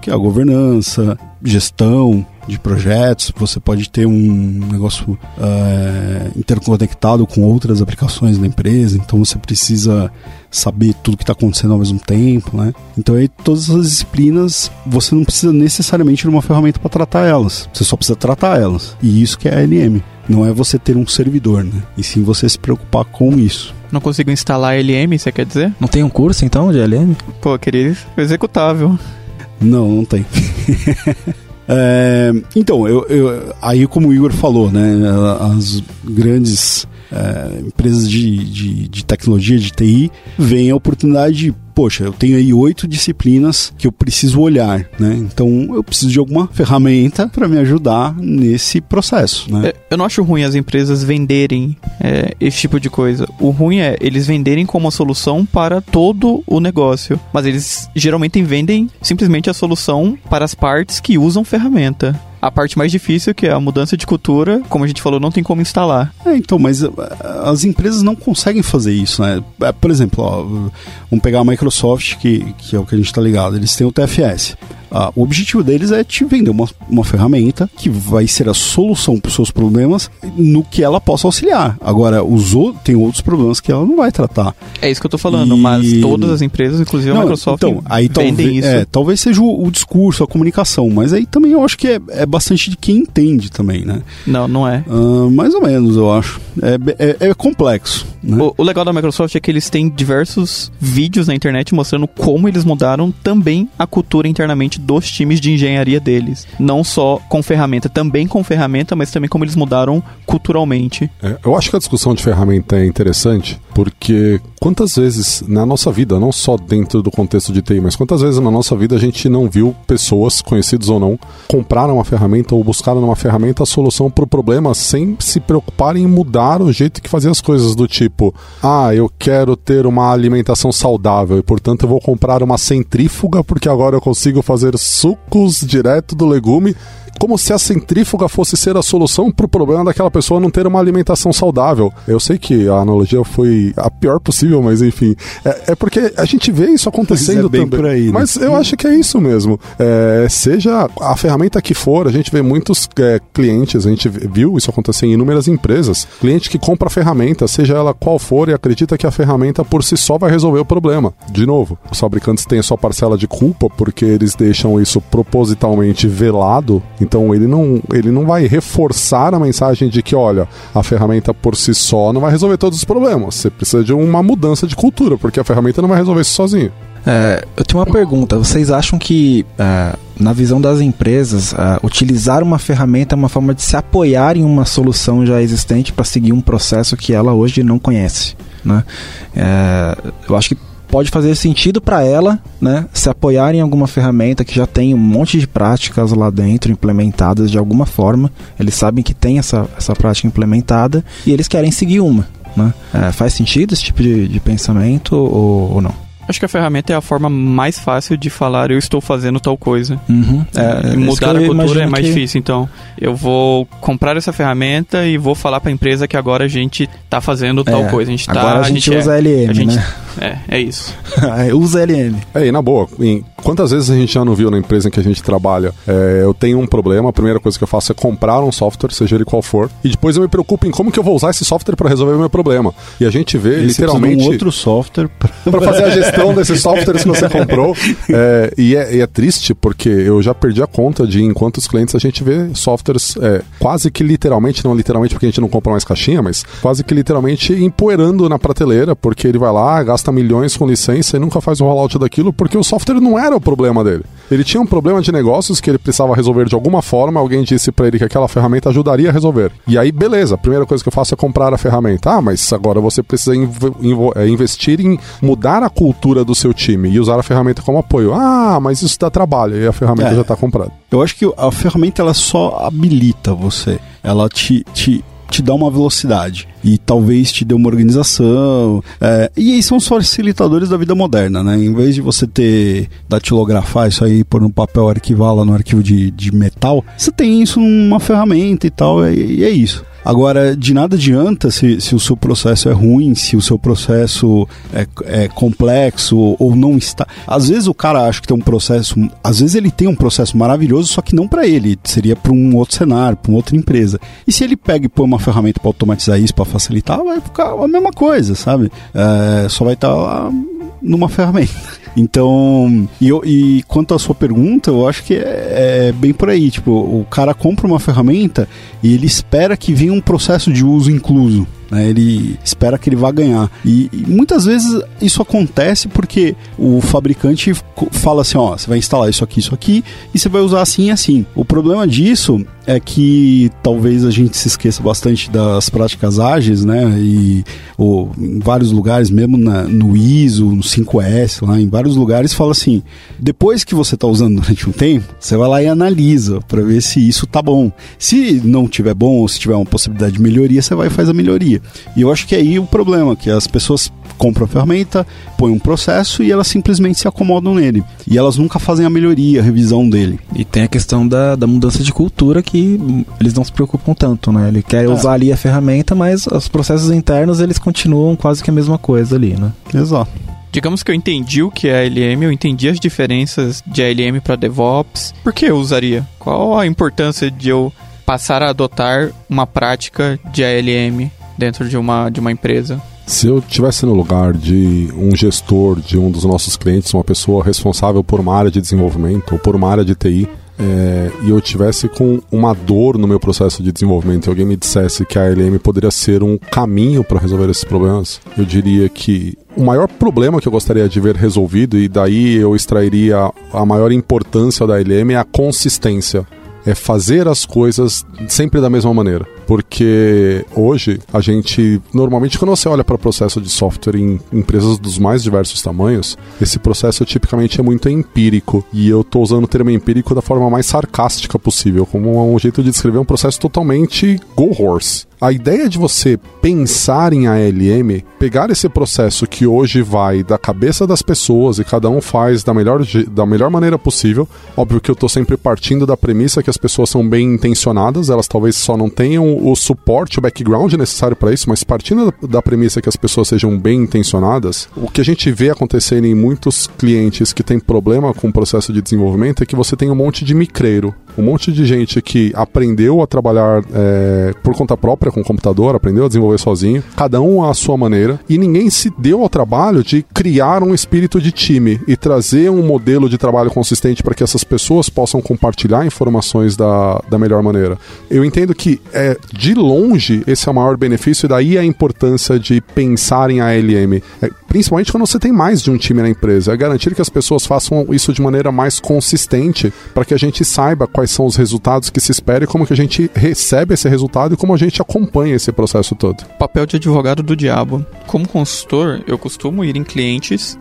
Que é a governança, gestão, de projetos, você pode ter um negócio é, interconectado com outras aplicações da empresa, então você precisa saber tudo que está acontecendo ao mesmo tempo, né? Então aí todas as disciplinas você não precisa necessariamente de uma ferramenta para tratar elas, você só precisa tratar elas. E isso que é a LM. Não é você ter um servidor, né? E sim você se preocupar com isso. Não consigo instalar LM, você quer dizer? Não tem um curso então de LM? Pô, queria executável. Não, não tem. [LAUGHS] É, então, eu, eu, aí como o Igor falou, né, as grandes é, empresas de, de, de, tecnologia, de TI, veem a oportunidade de, poxa, eu tenho aí oito disciplinas que eu preciso olhar, né? Então eu preciso de alguma ferramenta para me ajudar nesse processo, né? É, eu não acho ruim as empresas venderem é, esse tipo de coisa. O ruim é eles venderem como a solução para todo o negócio, mas eles geralmente vendem simplesmente a solução para as partes que usam ferramenta a parte mais difícil, que é a mudança de cultura, como a gente falou, não tem como instalar. É, então, mas uh, as empresas não conseguem fazer isso, né? É, por exemplo, ó, vamos pegar a Microsoft, que, que é o que a gente está ligado, eles têm o TFS. Ah, o objetivo deles é te vender uma, uma ferramenta que vai ser a solução para os seus problemas no que ela possa auxiliar. Agora, os outros, tem outros problemas que ela não vai tratar. É isso que eu estou falando, e... mas todas as empresas, inclusive não, a Microsoft, então, aí vendem talvez, isso. É, talvez seja o, o, discurso, a comunicação, mas aí também eu acho que é, é bastante de quem entende também, né? Não, não é. Uh, mais ou menos, eu acho. É, é, é complexo. Né? O, o legal da Microsoft é que eles têm diversos vídeos na internet mostrando como eles mudaram também a cultura internamente dos times de engenharia deles. Não só com ferramenta, também com ferramenta, mas também como eles mudaram culturalmente. É, eu acho que a discussão de ferramenta é interessante, porque quantas vezes na nossa vida, não só dentro do contexto de TI, mas quantas vezes na nossa vida a gente não viu pessoas, conhecidos ou não, compraram uma ferramenta ou buscaram numa ferramenta a solução para o problema sem se preocuparem em mudar o jeito que fazia as coisas, do tipo, ah, eu quero ter uma alimentação saudável e portanto eu vou comprar uma centrífuga porque agora eu consigo fazer fazer sucos direto do legume como se a centrífuga fosse ser a solução para o problema daquela pessoa não ter uma alimentação saudável. Eu sei que a analogia foi a pior possível, mas enfim. É, é porque a gente vê isso acontecendo é também. Aí, né? Mas eu acho que é isso mesmo. É, seja a ferramenta que for, a gente vê muitos é, clientes, a gente viu isso acontecer em inúmeras empresas. Cliente que compra a ferramenta, seja ela qual for, e acredita que a ferramenta por si só vai resolver o problema. De novo, os fabricantes têm a sua parcela de culpa porque eles deixam isso propositalmente velado então ele não, ele não vai reforçar a mensagem de que, olha, a ferramenta por si só não vai resolver todos os problemas. Você precisa de uma mudança de cultura, porque a ferramenta não vai resolver isso sozinho. É, eu tenho uma pergunta. Vocês acham que, é, na visão das empresas, é, utilizar uma ferramenta é uma forma de se apoiar em uma solução já existente para seguir um processo que ela hoje não conhece? Né? É, eu acho que pode fazer sentido para ela, né, se apoiar em alguma ferramenta que já tem um monte de práticas lá dentro implementadas de alguma forma. Eles sabem que tem essa, essa prática implementada e eles querem seguir uma. Né? É, faz sentido esse tipo de, de pensamento ou, ou não? Acho que a ferramenta é a forma mais fácil de falar eu estou fazendo tal coisa. Uhum. É, mudar a cultura é mais que... difícil. Então, eu vou comprar essa ferramenta e vou falar para a empresa que agora a gente está fazendo tal é, coisa. A gente tá, agora a gente, a gente usa é, LM, a gente, né? É, é isso. [LAUGHS] usa LM. É, e na boa, em, quantas vezes a gente já não viu na empresa em que a gente trabalha? É, eu tenho um problema, a primeira coisa que eu faço é comprar um software, seja ele qual for, e depois eu me preocupo em como que eu vou usar esse software para resolver o meu problema. E a gente vê e literalmente. Um outro software para [LAUGHS] fazer a gestão [LAUGHS] desses softwares que você comprou. É, e, é, e, é, triste porque eu já perdi a conta de em quantos clientes a gente vê softwares é, quase que literalmente, não literalmente porque a gente não compra mais caixinha, mas quase que literalmente empoeirando na prateleira, porque ele vai lá, gasta gasta milhões com licença e nunca faz o rollout daquilo porque o software não era o problema dele. Ele tinha um problema de negócios que ele precisava resolver de alguma forma, alguém disse para ele que aquela ferramenta ajudaria a resolver. E aí, beleza, a primeira coisa que eu faço é comprar a ferramenta. Ah, mas agora você precisa inv inv é, investir em mudar a cultura do seu time e usar a ferramenta como apoio. Ah, mas isso dá trabalho e a ferramenta é, já está comprada. Eu acho que a ferramenta ela só habilita você. Ela te, te te dá uma velocidade e talvez te dê uma organização. É, e aí são os facilitadores da vida moderna, né? Em vez de você ter datilografar isso aí, pôr no papel, arquivar lá no arquivo de, de metal, você tem isso numa ferramenta e tal, e, e é isso. Agora, de nada adianta se, se o seu processo é ruim, se o seu processo é, é complexo ou não está. Às vezes o cara acha que tem um processo, às vezes ele tem um processo maravilhoso, só que não para ele, seria para um outro cenário, para uma outra empresa. E se ele pega e põe uma ferramenta para automatizar isso, para facilitar, vai ficar a mesma coisa, sabe? É, só vai estar tá numa ferramenta. [LAUGHS] Então, e, eu, e quanto à sua pergunta, eu acho que é, é, bem por aí. Tipo, o cara compra uma ferramenta e ele espera que venha um processo de uso incluso. Né? Ele espera que ele vá ganhar. E, e, muitas vezes isso acontece porque o fabricante fala assim: ó, você vai instalar isso aqui, isso aqui, e você vai usar assim e assim. O problema disso é que talvez a gente se esqueça bastante das práticas ágeis, né? E ou, em vários lugares, mesmo na, no ISO, no 5S, lá em vários lugares, fala assim: depois que você está usando durante um tempo, você vai lá e analisa para ver se isso tá bom. Se não tiver bom ou se tiver uma possibilidade de melhoria, você vai e faz a melhoria. E eu acho que é aí o problema, que as pessoas compram a ferramenta, põem um processo e elas simplesmente se acomodam nele. E elas nunca fazem a melhoria, a revisão dele. E tem a questão da, da mudança de cultura que eles não se preocupam tanto, né? Ele quer é. usar ali a ferramenta, mas os processos internos eles continuam quase que a mesma coisa ali, né? Exato. Digamos que eu entendi o que é ALM, eu entendi as diferenças de ALM para DevOps. Por que eu usaria? Qual a importância de eu passar a adotar uma prática de ALM dentro de uma, de uma empresa. Se eu tivesse no lugar de um gestor de um dos nossos clientes, uma pessoa responsável por uma área de desenvolvimento ou por uma área de TI, é, e eu tivesse com uma dor no meu processo de desenvolvimento e alguém me dissesse que a ALM poderia ser um caminho para resolver esses problemas, eu diria que o maior problema que eu gostaria de ver resolvido, e daí eu extrairia a maior importância da ALM, é a consistência. É fazer as coisas sempre da mesma maneira. Porque hoje a gente, normalmente, quando você olha para o processo de software em empresas dos mais diversos tamanhos, esse processo tipicamente é muito empírico. E eu estou usando o termo empírico da forma mais sarcástica possível, como um jeito de descrever um processo totalmente go horse. A ideia de você pensar em ALM, pegar esse processo que hoje vai da cabeça das pessoas e cada um faz da melhor, da melhor maneira possível. Óbvio que eu estou sempre partindo da premissa que as pessoas são bem intencionadas, elas talvez só não tenham o suporte, o background necessário para isso, mas partindo da premissa que as pessoas sejam bem intencionadas, o que a gente vê acontecendo em muitos clientes que têm problema com o processo de desenvolvimento é que você tem um monte de micreiro, um monte de gente que aprendeu a trabalhar é, por conta própria com o computador, aprendeu a desenvolver sozinho, cada um à sua maneira, e ninguém se deu ao trabalho de criar um espírito de time e trazer um modelo de trabalho consistente para que essas pessoas possam compartilhar informações da, da melhor maneira. Eu entendo que é de longe, esse é o maior benefício, e daí a importância de pensar em ALM. É, principalmente quando você tem mais de um time na empresa. É garantir que as pessoas façam isso de maneira mais consistente para que a gente saiba quais são os resultados que se espera e como que a gente recebe esse resultado e como a gente acompanha esse processo todo. Papel de advogado do diabo. Como consultor, eu costumo ir em clientes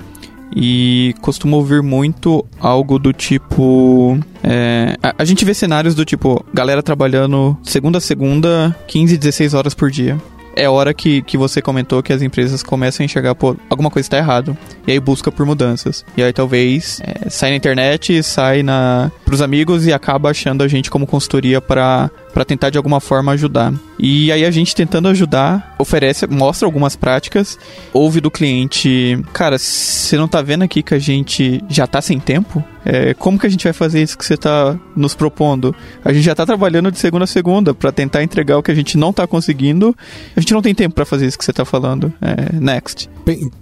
e costumo ouvir muito algo do tipo. É, a, a, gente vê cenários do tipo, galera trabalhando segunda a segunda, 15, 16 horas por dia. É hora que, que você comentou que as empresas começam a enxergar, pô, alguma coisa está errado. E aí busca por mudanças. E aí talvez é, sai na internet, sai na, pros amigos e acaba achando a gente como consultoria para para tentar de alguma forma ajudar. E aí a gente tentando ajudar, oferece, mostra algumas práticas, ouve do cliente, cara, você não tá vendo aqui que a gente já tá sem tempo? É, como que a gente vai fazer isso que você tá nos propondo? A gente já tá trabalhando de segunda a segunda para tentar entregar o que a gente não tá conseguindo. A gente não tem tempo para fazer isso que você tá falando. É, next.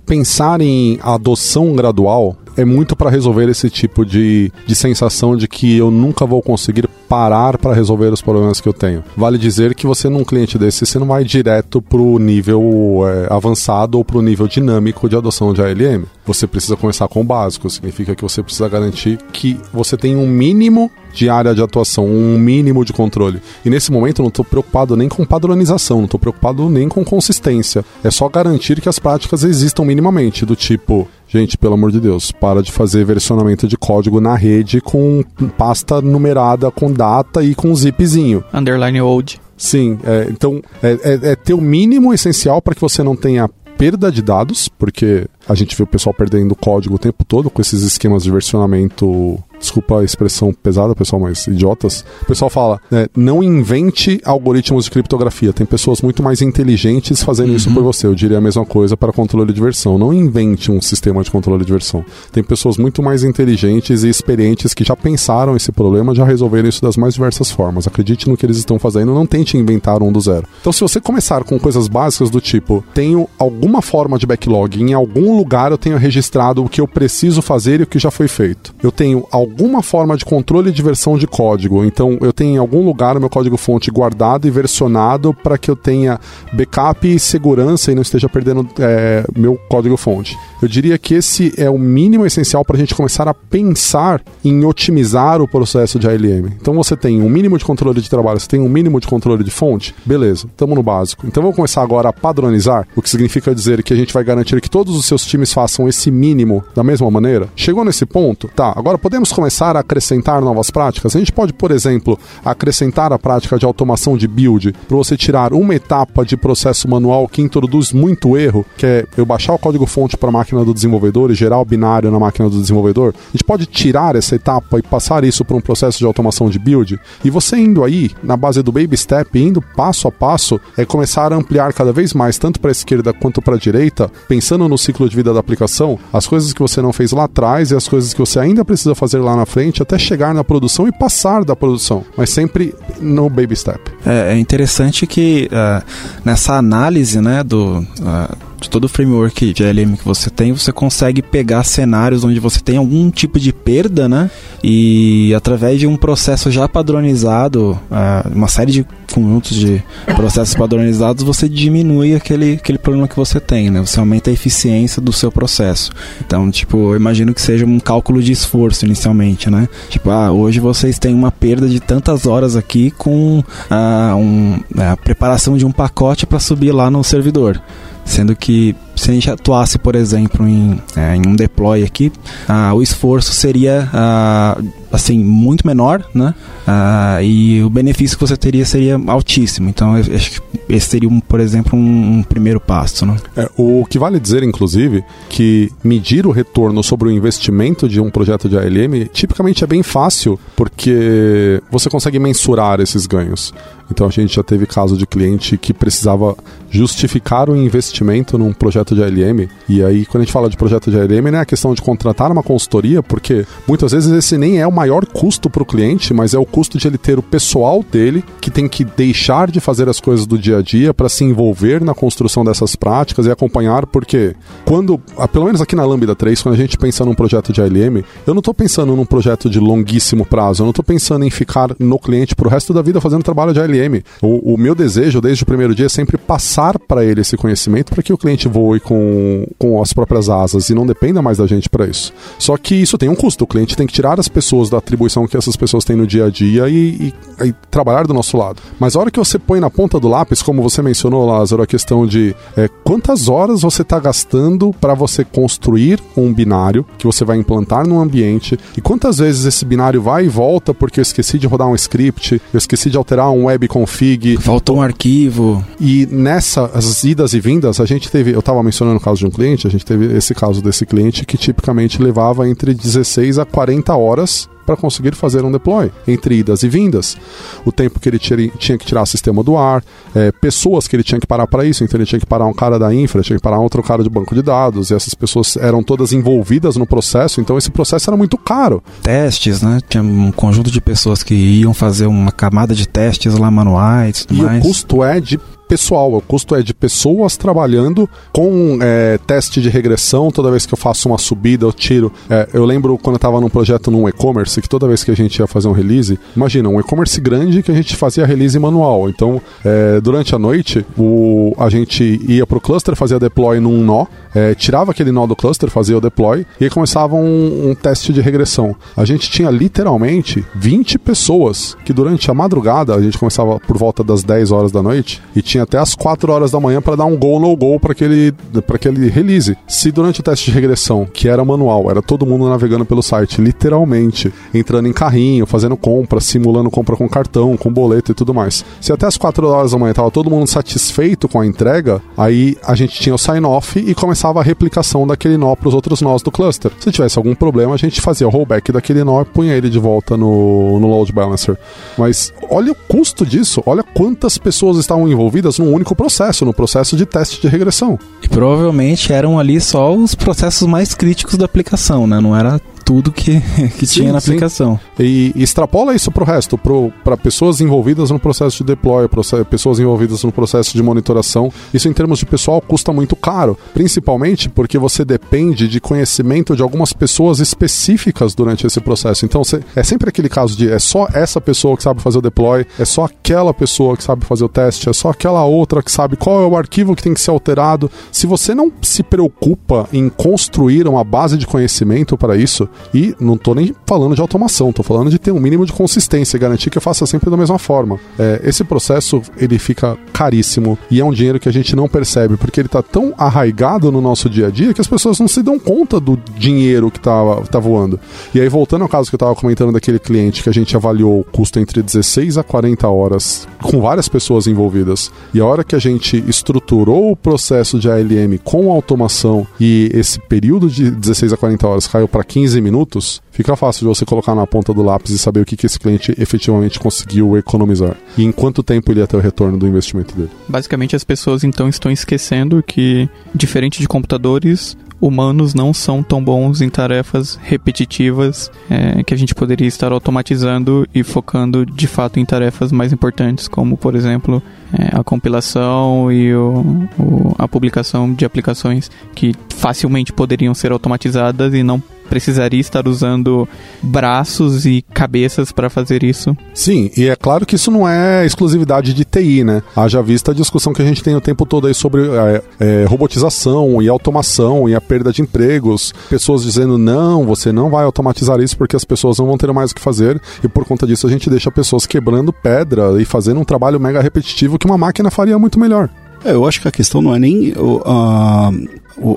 Pensar em adoção gradual é muito para resolver esse tipo de, de sensação de que eu nunca vou conseguir parar para resolver os problemas que eu tenho. Vale dizer que você, num cliente desse, você não vai direto para o nível é, avançado ou para o nível dinâmico de adoção de ALM. Você precisa começar com o básico, significa que você precisa garantir que você tem um mínimo de área de atuação, um mínimo de controle. E nesse momento eu não estou preocupado nem com padronização, não estou preocupado nem com consistência. É só garantir que as práticas existam minimamente, do tipo, Gente, pelo amor de Deus, para de fazer versionamento de código na rede com pasta numerada com data e com zipzinho. Underline old. Sim, é, então é, é, é ter o mínimo essencial para que você não tenha perda de dados, porque a gente vê o pessoal perdendo código o tempo todo com esses esquemas de versionamento desculpa a expressão pesada, pessoal, mas idiotas. O pessoal fala, né, não invente algoritmos de criptografia. Tem pessoas muito mais inteligentes fazendo uhum. isso por você. Eu diria a mesma coisa para controle de versão. Não invente um sistema de controle de versão. Tem pessoas muito mais inteligentes e experientes que já pensaram esse problema, já resolveram isso das mais diversas formas. Acredite no que eles estão fazendo, não tente inventar um do zero. Então, se você começar com coisas básicas do tipo, tenho alguma forma de backlog, em algum lugar eu tenho registrado o que eu preciso fazer e o que já foi feito. Eu tenho alguma forma de controle de versão de código. Então, eu tenho em algum lugar o meu código-fonte guardado e versionado para que eu tenha backup e segurança e não esteja perdendo é, meu código-fonte. Eu diria que esse é o mínimo essencial para a gente começar a pensar em otimizar o processo de ALM. Então, você tem um mínimo de controle de trabalho, você tem um mínimo de controle de fonte, beleza, estamos no básico. Então, vamos começar agora a padronizar, o que significa dizer que a gente vai garantir que todos os seus times façam esse mínimo da mesma maneira. Chegou nesse ponto? Tá, agora podemos começar a acrescentar novas práticas? A gente pode, por exemplo, acrescentar a prática de automação de build para você tirar uma etapa de processo manual que introduz muito erro, que é eu baixar o código-fonte para a máquina do desenvolvedor e gerar o binário na máquina do desenvolvedor. A gente pode tirar essa etapa e passar isso para um processo de automação de build. E você indo aí, na base do baby step, indo passo a passo, é começar a ampliar cada vez mais, tanto para a esquerda quanto para a direita, pensando no ciclo de vida da aplicação, as coisas que você não fez lá atrás e as coisas que você ainda precisa fazer lá na frente até chegar na produção e passar da produção, mas sempre no baby step. É, é interessante que uh, nessa análise né, do. Uh de todo o framework de LM que você tem, você consegue pegar cenários onde você tem algum tipo de perda, né? E através de um processo já padronizado, uh, uma série de conjuntos de processos padronizados, você diminui aquele, aquele problema que você tem, né? Você aumenta a eficiência do seu processo. Então, tipo, eu imagino que seja um cálculo de esforço inicialmente, né? Tipo, ah, hoje vocês têm uma perda de tantas horas aqui com uh, um, a preparação de um pacote para subir lá no servidor. Sendo que se a gente atuasse, por exemplo, em, é, em um deploy aqui, ah, o esforço seria ah, assim muito menor, né? Ah, e o benefício que você teria seria altíssimo. Então, acho que esse seria, um, por exemplo, um, um primeiro passo, né? É, o que vale dizer, inclusive, que medir o retorno sobre o investimento de um projeto de ALM tipicamente é bem fácil, porque você consegue mensurar esses ganhos. Então a gente já teve caso de cliente que precisava justificar o investimento num projeto de ALM. E aí, quando a gente fala de projeto de ALM, é a questão de contratar uma consultoria, porque muitas vezes esse nem é o maior custo para o cliente, mas é o custo de ele ter o pessoal dele que tem que deixar de fazer as coisas do dia a dia para se envolver na construção dessas práticas e acompanhar, porque quando, ah, pelo menos aqui na Lambda 3, quando a gente pensa num projeto de ALM, eu não estou pensando num projeto de longuíssimo prazo, eu não estou pensando em ficar no cliente para o resto da vida fazendo trabalho de ALM. O, o meu desejo, desde o primeiro dia, é sempre passar para ele esse conhecimento para que o cliente voe com, com as próprias asas e não dependa mais da gente para isso. Só que isso tem um custo. O cliente tem que tirar as pessoas da atribuição que essas pessoas têm no dia a dia e, e, e trabalhar do nosso lado. Mas a hora que você põe na ponta do lápis, como você mencionou, Lázaro, a questão de é, quantas horas você está gastando para você construir um binário que você vai implantar no ambiente e quantas vezes esse binário vai e volta porque eu esqueci de rodar um script, eu esqueci de alterar um web config. Faltou um arquivo. E nessas idas e vindas, a gente teve, eu estava mencionando o caso de um cliente, a gente teve esse caso desse cliente que tipicamente levava entre 16 a 40 horas para conseguir fazer um deploy entre idas e vindas. O tempo que ele tinha, tinha que tirar o sistema do ar, é, pessoas que ele tinha que parar para isso, então ele tinha que parar um cara da infra, tinha que parar outro cara de banco de dados, e essas pessoas eram todas envolvidas no processo, então esse processo era muito caro. Testes, né? Tinha um conjunto de pessoas que iam fazer uma camada de testes lá manuais e, e o custo é de pessoal, o custo é de pessoas trabalhando com é, teste de regressão. Toda vez que eu faço uma subida, eu tiro. É, eu lembro quando eu estava num projeto num e-commerce, que toda vez que a gente ia fazer um release, imagina, um e-commerce grande que a gente fazia release manual. Então, é, durante a noite, o, a gente ia pro cluster, fazia deploy num nó, é, tirava aquele nó do cluster, fazia o deploy, e começava um, um teste de regressão. A gente tinha literalmente 20 pessoas que durante a madrugada, a gente começava por volta das 10 horas da noite, e tinha até as 4 horas da manhã para dar um go no go para aquele, pra aquele release. Se durante o teste de regressão, que era manual, era todo mundo navegando pelo site, literalmente, entrando em carrinho, fazendo compra, simulando compra com cartão, com boleto e tudo mais. Se até as 4 horas da manhã tava todo mundo satisfeito com a entrega, aí a gente tinha o sign-off e começava a replicação daquele nó para os outros nós do cluster. Se tivesse algum problema, a gente fazia o rollback daquele nó e punha ele de volta no, no load balancer. Mas olha o custo disso, olha quantas pessoas estavam envolvidas num único processo, no processo de teste de regressão. E provavelmente eram ali só os processos mais críticos da aplicação, né? Não era tudo que, [LAUGHS] que sim, tinha na aplicação. E, extrapola isso para o resto, para pessoas envolvidas no processo de deploy, pessoas envolvidas no processo de monitoração. Isso em termos de pessoal custa muito caro, principalmente porque você depende de conhecimento de algumas pessoas específicas durante esse processo. Então você, é sempre aquele caso de é só essa pessoa que sabe fazer o deploy, é só aquela pessoa que sabe fazer o teste, é só aquela outra que sabe qual é o arquivo que tem que ser alterado. Se você não se preocupa em construir uma base de conhecimento para isso, e não estou nem falando de automação, estou falando de ter um mínimo de consistência e garantir que eu faça sempre da mesma forma. É, esse processo ele fica caríssimo e é um dinheiro que a gente não percebe porque ele está tão arraigado no nosso dia a dia que as pessoas não se dão conta do dinheiro que está tá voando. E aí, voltando ao caso que eu estava comentando daquele cliente que a gente avaliou o custo entre 16 a 40 horas, com várias pessoas envolvidas, e a hora que a gente estruturou o processo de ALM com automação e esse período de 16 a 40 horas caiu para 15 minutos, fica fácil de você colocar na ponta do lápis e saber o que, que esse cliente efetivamente conseguiu economizar e em quanto tempo ele ia ter o retorno do investimento dele. Basicamente, as pessoas então estão esquecendo que, diferente de computadores, humanos não são tão bons em tarefas repetitivas é, que a gente poderia estar automatizando e focando de fato em tarefas mais importantes, como por exemplo é, a compilação e o, o, a publicação de aplicações que facilmente poderiam ser automatizadas e não precisaria estar usando braços e cabeças para fazer isso. Sim, e é claro que isso não é exclusividade de TI, né? Haja vista a discussão que a gente tem o tempo todo aí sobre é, é, robotização e automação e a perda de empregos. Pessoas dizendo, não, você não vai automatizar isso porque as pessoas não vão ter mais o que fazer e por conta disso a gente deixa pessoas quebrando pedra e fazendo um trabalho mega repetitivo que uma máquina faria muito melhor. É, eu acho que a questão não é nem a,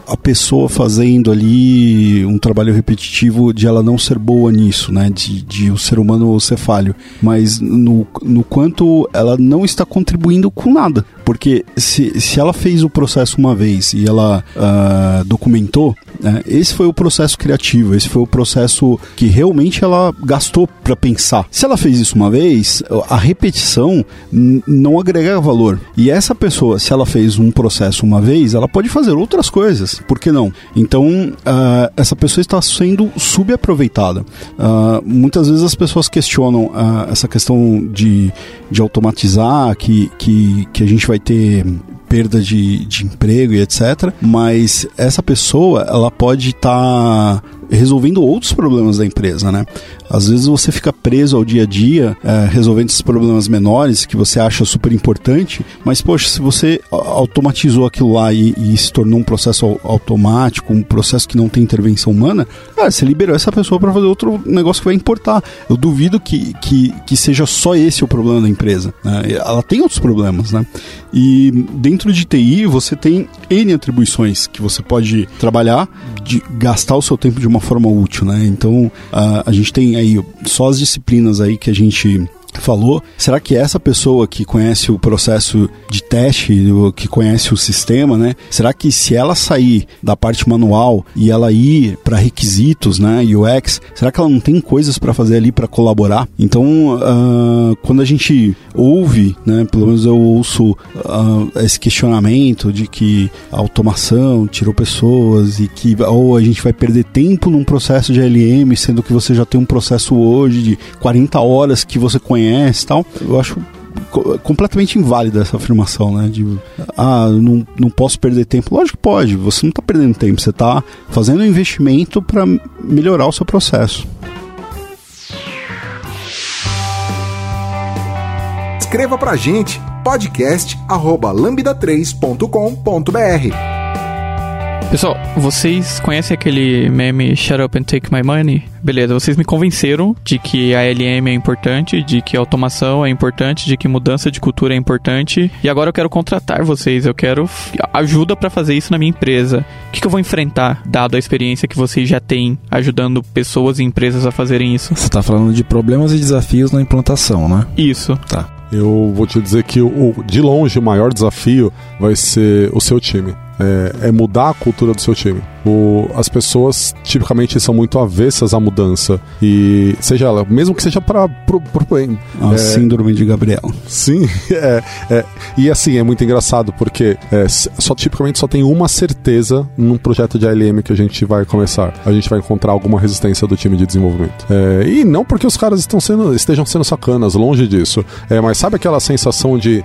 a pessoa fazendo ali um trabalho repetitivo de ela não ser boa nisso, né? De, de o ser humano ser falho, mas no, no quanto ela não está contribuindo com nada. Porque se, se ela fez o processo uma vez e ela uh, documentou, né, esse foi o processo criativo, esse foi o processo que realmente ela gastou para pensar. Se ela fez isso uma vez, a repetição não agrega valor. E essa pessoa, se ela fez um processo uma vez, ela pode fazer outras coisas, por que não? Então, uh, essa pessoa está sendo subaproveitada. Uh, muitas vezes as pessoas questionam essa questão de, de automatizar, que, que, que a gente vai ter perda de, de emprego e etc. Mas essa pessoa, ela pode estar tá resolvendo outros problemas da empresa, né? Às vezes você fica preso ao dia a dia, é, resolvendo esses problemas menores que você acha super importante, mas poxa, se você automatizou aquilo lá e, e se tornou um processo automático, um processo que não tem intervenção humana, cara, você liberou essa pessoa para fazer outro negócio que vai importar. Eu duvido que, que, que seja só esse o problema da empresa. Né? Ela tem outros problemas, né? E dentro de TI você tem N atribuições que você pode trabalhar, de gastar o seu tempo de uma forma útil, né? Então a, a gente tem aí só as disciplinas aí que a gente falou, será que essa pessoa que conhece o processo de teste, que conhece o sistema, né? Será que se ela sair da parte manual e ela ir para requisitos, né, UX, será que ela não tem coisas para fazer ali para colaborar? Então, uh, quando a gente ouve, né, pelo menos eu ouço uh, esse questionamento de que a automação tirou pessoas e que ou a gente vai perder tempo num processo de LM, sendo que você já tem um processo hoje de 40 horas que você conhece conhece tal. Eu acho co completamente inválida essa afirmação, né? De, ah, não, não posso perder tempo. Lógico que pode, você não está perdendo tempo, você está fazendo um investimento para melhorar o seu processo. Escreva pra gente podcast@lambda3.com.br. Pessoal, vocês conhecem aquele meme Shut Up and Take My Money? Beleza, vocês me convenceram de que a LM é importante, de que automação é importante, de que mudança de cultura é importante. E agora eu quero contratar vocês, eu quero ajuda para fazer isso na minha empresa. O que, que, eu vou enfrentar, dado a experiência que vocês já têm ajudando pessoas e empresas a fazerem isso? Você tá falando de problemas e desafios na implantação, né? Isso. Tá. Eu vou te dizer que o, de longe o maior desafio vai ser o seu time. É, é, mudar a cultura do seu time. O, as pessoas tipicamente são muito avessas à mudança. E seja ela, mesmo que seja para o bem. A é, síndrome de Gabriel. Sim, [LAUGHS] é, é, e assim, é muito engraçado porque é, só tipicamente só tem uma certeza num projeto de ALM que a gente vai começar. A gente vai encontrar alguma resistência do time de desenvolvimento. É, e não porque os caras estão sendo, estejam sendo sacanas, longe disso. É, mas sabe aquela sensação de.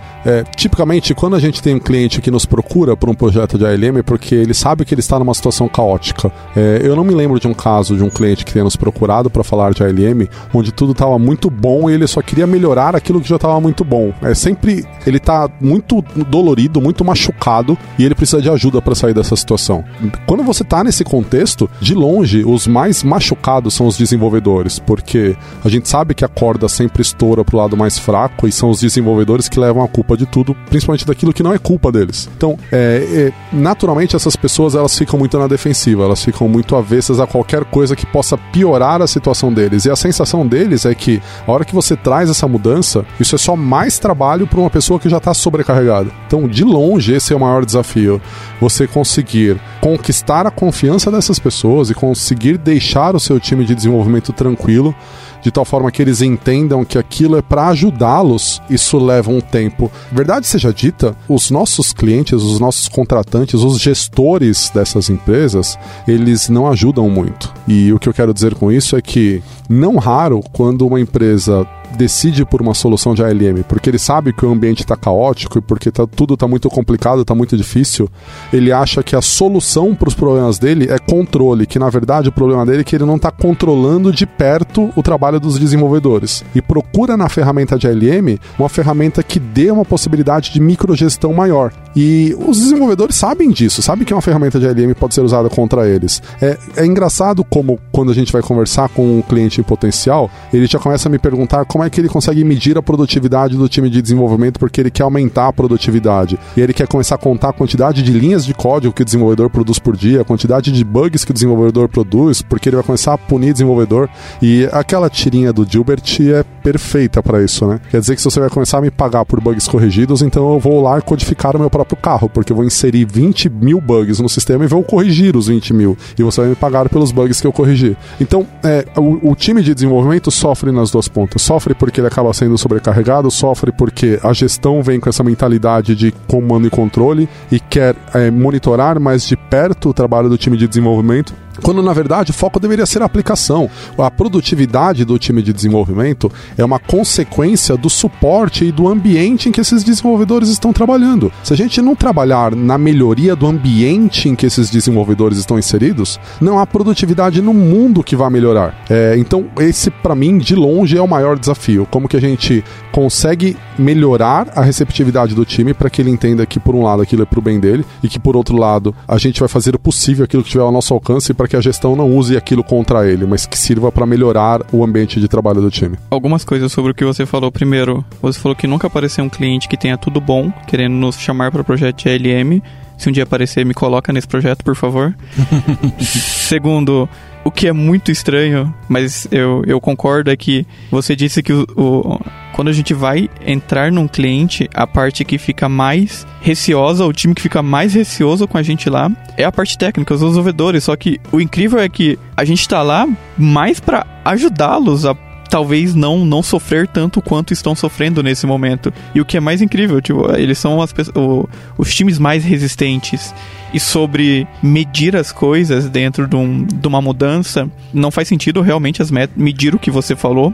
tipicamente, quando a gente tem um cliente que nos procura por um projeto de ALM, é porque ele sabe que ele está numa situação caótica. É, eu não me lembro de um caso de um cliente que tenha nos procurado para falar de ALM, onde tudo estava muito bom e ele só queria melhorar aquilo que já estava muito bom. É sempre ele está muito dolorido, muito machucado e ele precisa de ajuda para sair dessa situação. Quando você está nesse contexto, de longe, os mais machucados são os desenvolvedores, porque a gente sabe que a corda sempre estoura pro lado mais fraco e são os desenvolvedores que levam a culpa de tudo, principalmente daquilo que não é culpa deles. Então, é, é, naturalmente essas pessoas elas ficam muito na defensiva, elas ficam muito avessas a qualquer coisa que possa piorar a situação deles. E a sensação deles é que a hora que você traz essa mudança, isso é só mais trabalho para uma pessoa que já está sobrecarregada. Então, de longe, esse é o maior desafio. Você conseguir conquistar a confiança dessas pessoas e conseguir deixar o seu time de desenvolvimento tranquilo de tal forma que eles entendam que aquilo é para ajudá-los, isso leva um tempo. Verdade seja dita, os nossos clientes, os nossos contratantes, os gestores dessas empresas, eles não ajudam muito. E o que eu quero dizer com isso é que, não raro, quando uma empresa decide por uma solução de ALM, porque ele sabe que o ambiente está caótico e porque tá, tudo está muito complicado, está muito difícil, ele acha que a solução para os problemas dele é controle, que na verdade o problema dele é que ele não está controlando de perto o trabalho dos desenvolvedores. E procura na ferramenta de ALM uma ferramenta que dê uma possibilidade de microgestão maior. E os desenvolvedores sabem disso, sabem que uma ferramenta de ALM pode ser usada contra eles. É, é engraçado como quando a gente vai conversar com um cliente em potencial, ele já começa a me perguntar como como é que ele consegue medir a produtividade do time de desenvolvimento porque ele quer aumentar a produtividade. E ele quer começar a contar a quantidade de linhas de código que o desenvolvedor produz por dia, a quantidade de bugs que o desenvolvedor produz, porque ele vai começar a punir o desenvolvedor. E aquela tirinha do Gilbert é perfeita para isso, né? Quer dizer que se você vai começar a me pagar por bugs corrigidos, então eu vou lá codificar o meu próprio carro, porque eu vou inserir 20 mil bugs no sistema e vou corrigir os 20 mil. E você vai me pagar pelos bugs que eu corrigi. Então, é, o, o time de desenvolvimento sofre nas duas pontas. Sofre sofre porque ele acaba sendo sobrecarregado, sofre porque a gestão vem com essa mentalidade de comando e controle e quer é, monitorar mais de perto o trabalho do time de desenvolvimento quando na verdade o foco deveria ser a aplicação. A produtividade do time de desenvolvimento é uma consequência do suporte e do ambiente em que esses desenvolvedores estão trabalhando. Se a gente não trabalhar na melhoria do ambiente em que esses desenvolvedores estão inseridos, não há produtividade no mundo que vá melhorar. É, então, esse para mim, de longe, é o maior desafio. Como que a gente consegue melhorar a receptividade do time para que ele entenda que, por um lado, aquilo é para o bem dele e que, por outro lado, a gente vai fazer o possível, aquilo que tiver ao nosso alcance para que a gestão não use aquilo contra ele, mas que sirva para melhorar o ambiente de trabalho do time. Algumas coisas sobre o que você falou. Primeiro, você falou que nunca apareceu um cliente que tenha tudo bom, querendo nos chamar para o projeto de ALM. Se um dia aparecer, me coloca nesse projeto, por favor. [LAUGHS] Segundo, o que é muito estranho, mas eu, eu concordo, é que você disse que o, o, quando a gente vai entrar num cliente, a parte que fica mais receosa, o time que fica mais receoso com a gente lá, é a parte técnica, os desenvolvedores. Só que o incrível é que a gente tá lá mais para ajudá-los a talvez não não sofrer tanto quanto estão sofrendo nesse momento. E o que é mais incrível, tipo, eles são as, o, os times mais resistentes. E sobre medir as coisas dentro de, um, de uma mudança, não faz sentido realmente as medir o que você falou.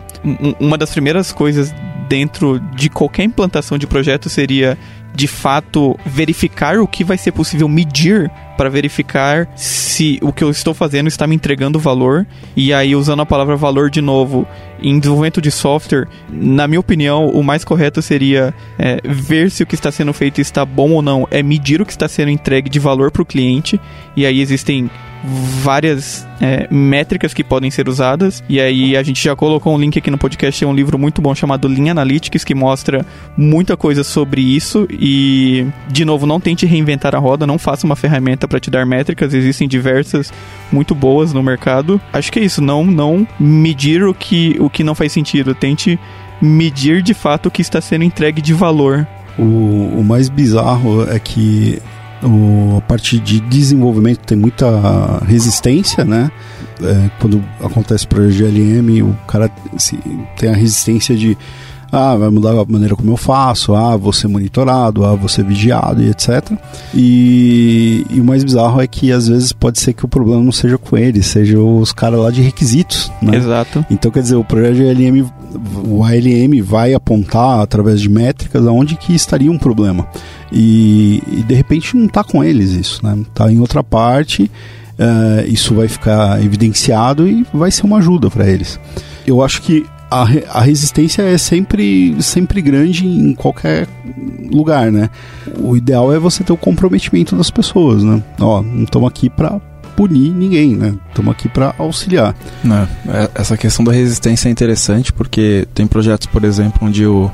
uma das primeiras coisas dentro de qualquer implantação de projeto seria de fato verificar o que vai ser possível medir para verificar se o que eu estou fazendo está me entregando valor. E aí, usando a palavra valor de novo, em desenvolvimento de software, na minha opinião, o mais correto seria é, ver se o que está sendo feito está bom ou não, é medir o que está sendo entregue de valor para o cliente. E aí existem várias é, métricas que podem ser usadas. E aí a gente já colocou um link aqui no podcast, é um livro muito bom chamado Lean Analytics, que mostra muita coisa sobre isso. E, de novo, não tente reinventar a roda, não faça uma ferramenta para te dar métricas, existem diversas muito boas no mercado. Acho que é isso, não, não medir o que, o que não faz sentido, tente medir de fato o que está sendo entregue de valor. O, o mais bizarro é que a parte de desenvolvimento tem muita resistência, né? É, quando acontece para o GLM, o cara se, tem a resistência de ah, vai mudar a maneira como eu faço, ah, vou ser monitorado, ah, vou ser vigiado e etc. E, e, o mais bizarro é que às vezes pode ser que o problema não seja com ele, seja os caras lá de requisitos, né? Exato. Então quer dizer, o projeto de ALM, o ALM vai apontar através de métricas aonde que estaria um problema. E, e de repente não está com eles isso, né? Está em outra parte. Uh, isso vai ficar evidenciado e vai ser uma ajuda para eles. Eu acho que a, a resistência é sempre, sempre grande em qualquer lugar, né? O ideal é você ter o comprometimento das pessoas, né? Ó, não estamos aqui para punir ninguém, né? Estamos aqui para auxiliar. É, essa questão da resistência é interessante porque tem projetos, por exemplo, onde o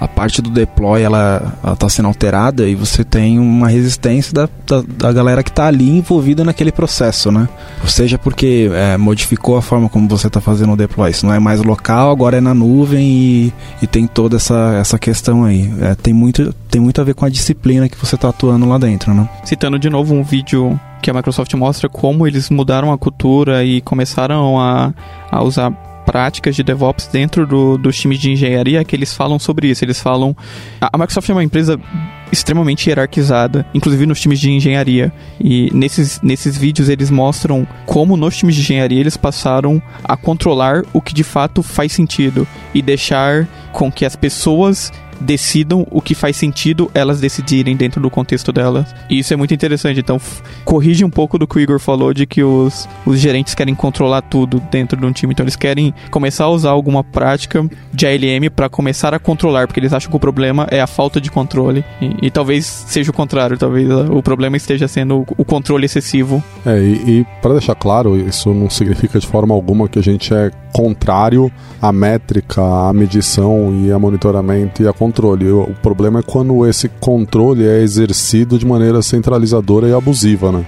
a parte do deploy ela, está sendo alterada e você tem uma resistência da, da, da galera que está ali envolvida naquele processo, né? Seja porque é, modificou a forma como você está fazendo o deploy, isso não é mais local, agora é na nuvem e, e tem toda essa, essa questão aí. É, tem, muito, tem muito a ver com a disciplina que você está atuando lá dentro, né? Citando de novo um vídeo que a Microsoft mostra como eles mudaram a cultura e começaram a, a usar práticas de DevOps dentro do, dos times de engenharia que eles falam sobre isso. Eles falam. A, Microsoft é uma empresa extremamente hierarquizada, inclusive nos times de engenharia. E nesses, nesses vídeos eles mostram como nos times de engenharia eles passaram a controlar o que de fato faz sentido e deixar com que as pessoas decidam o que faz sentido elas decidirem dentro do contexto delas. E isso é muito interessante. Então, corrige um pouco do que o Igor falou de que os, os gerentes querem controlar tudo dentro de um time. Então, eles querem começar a usar alguma prática de ALM para começar a controlar, porque eles acham que o problema é a falta de controle. E, e talvez seja o contrário, talvez o problema esteja sendo o, controle excessivo. É, e, e para deixar claro, isso não significa de forma alguma que a gente é contrário à métrica, à medição e a monitoramento e a controle. O problema é quando esse controle é exercido de maneira centralizadora e abusiva, né?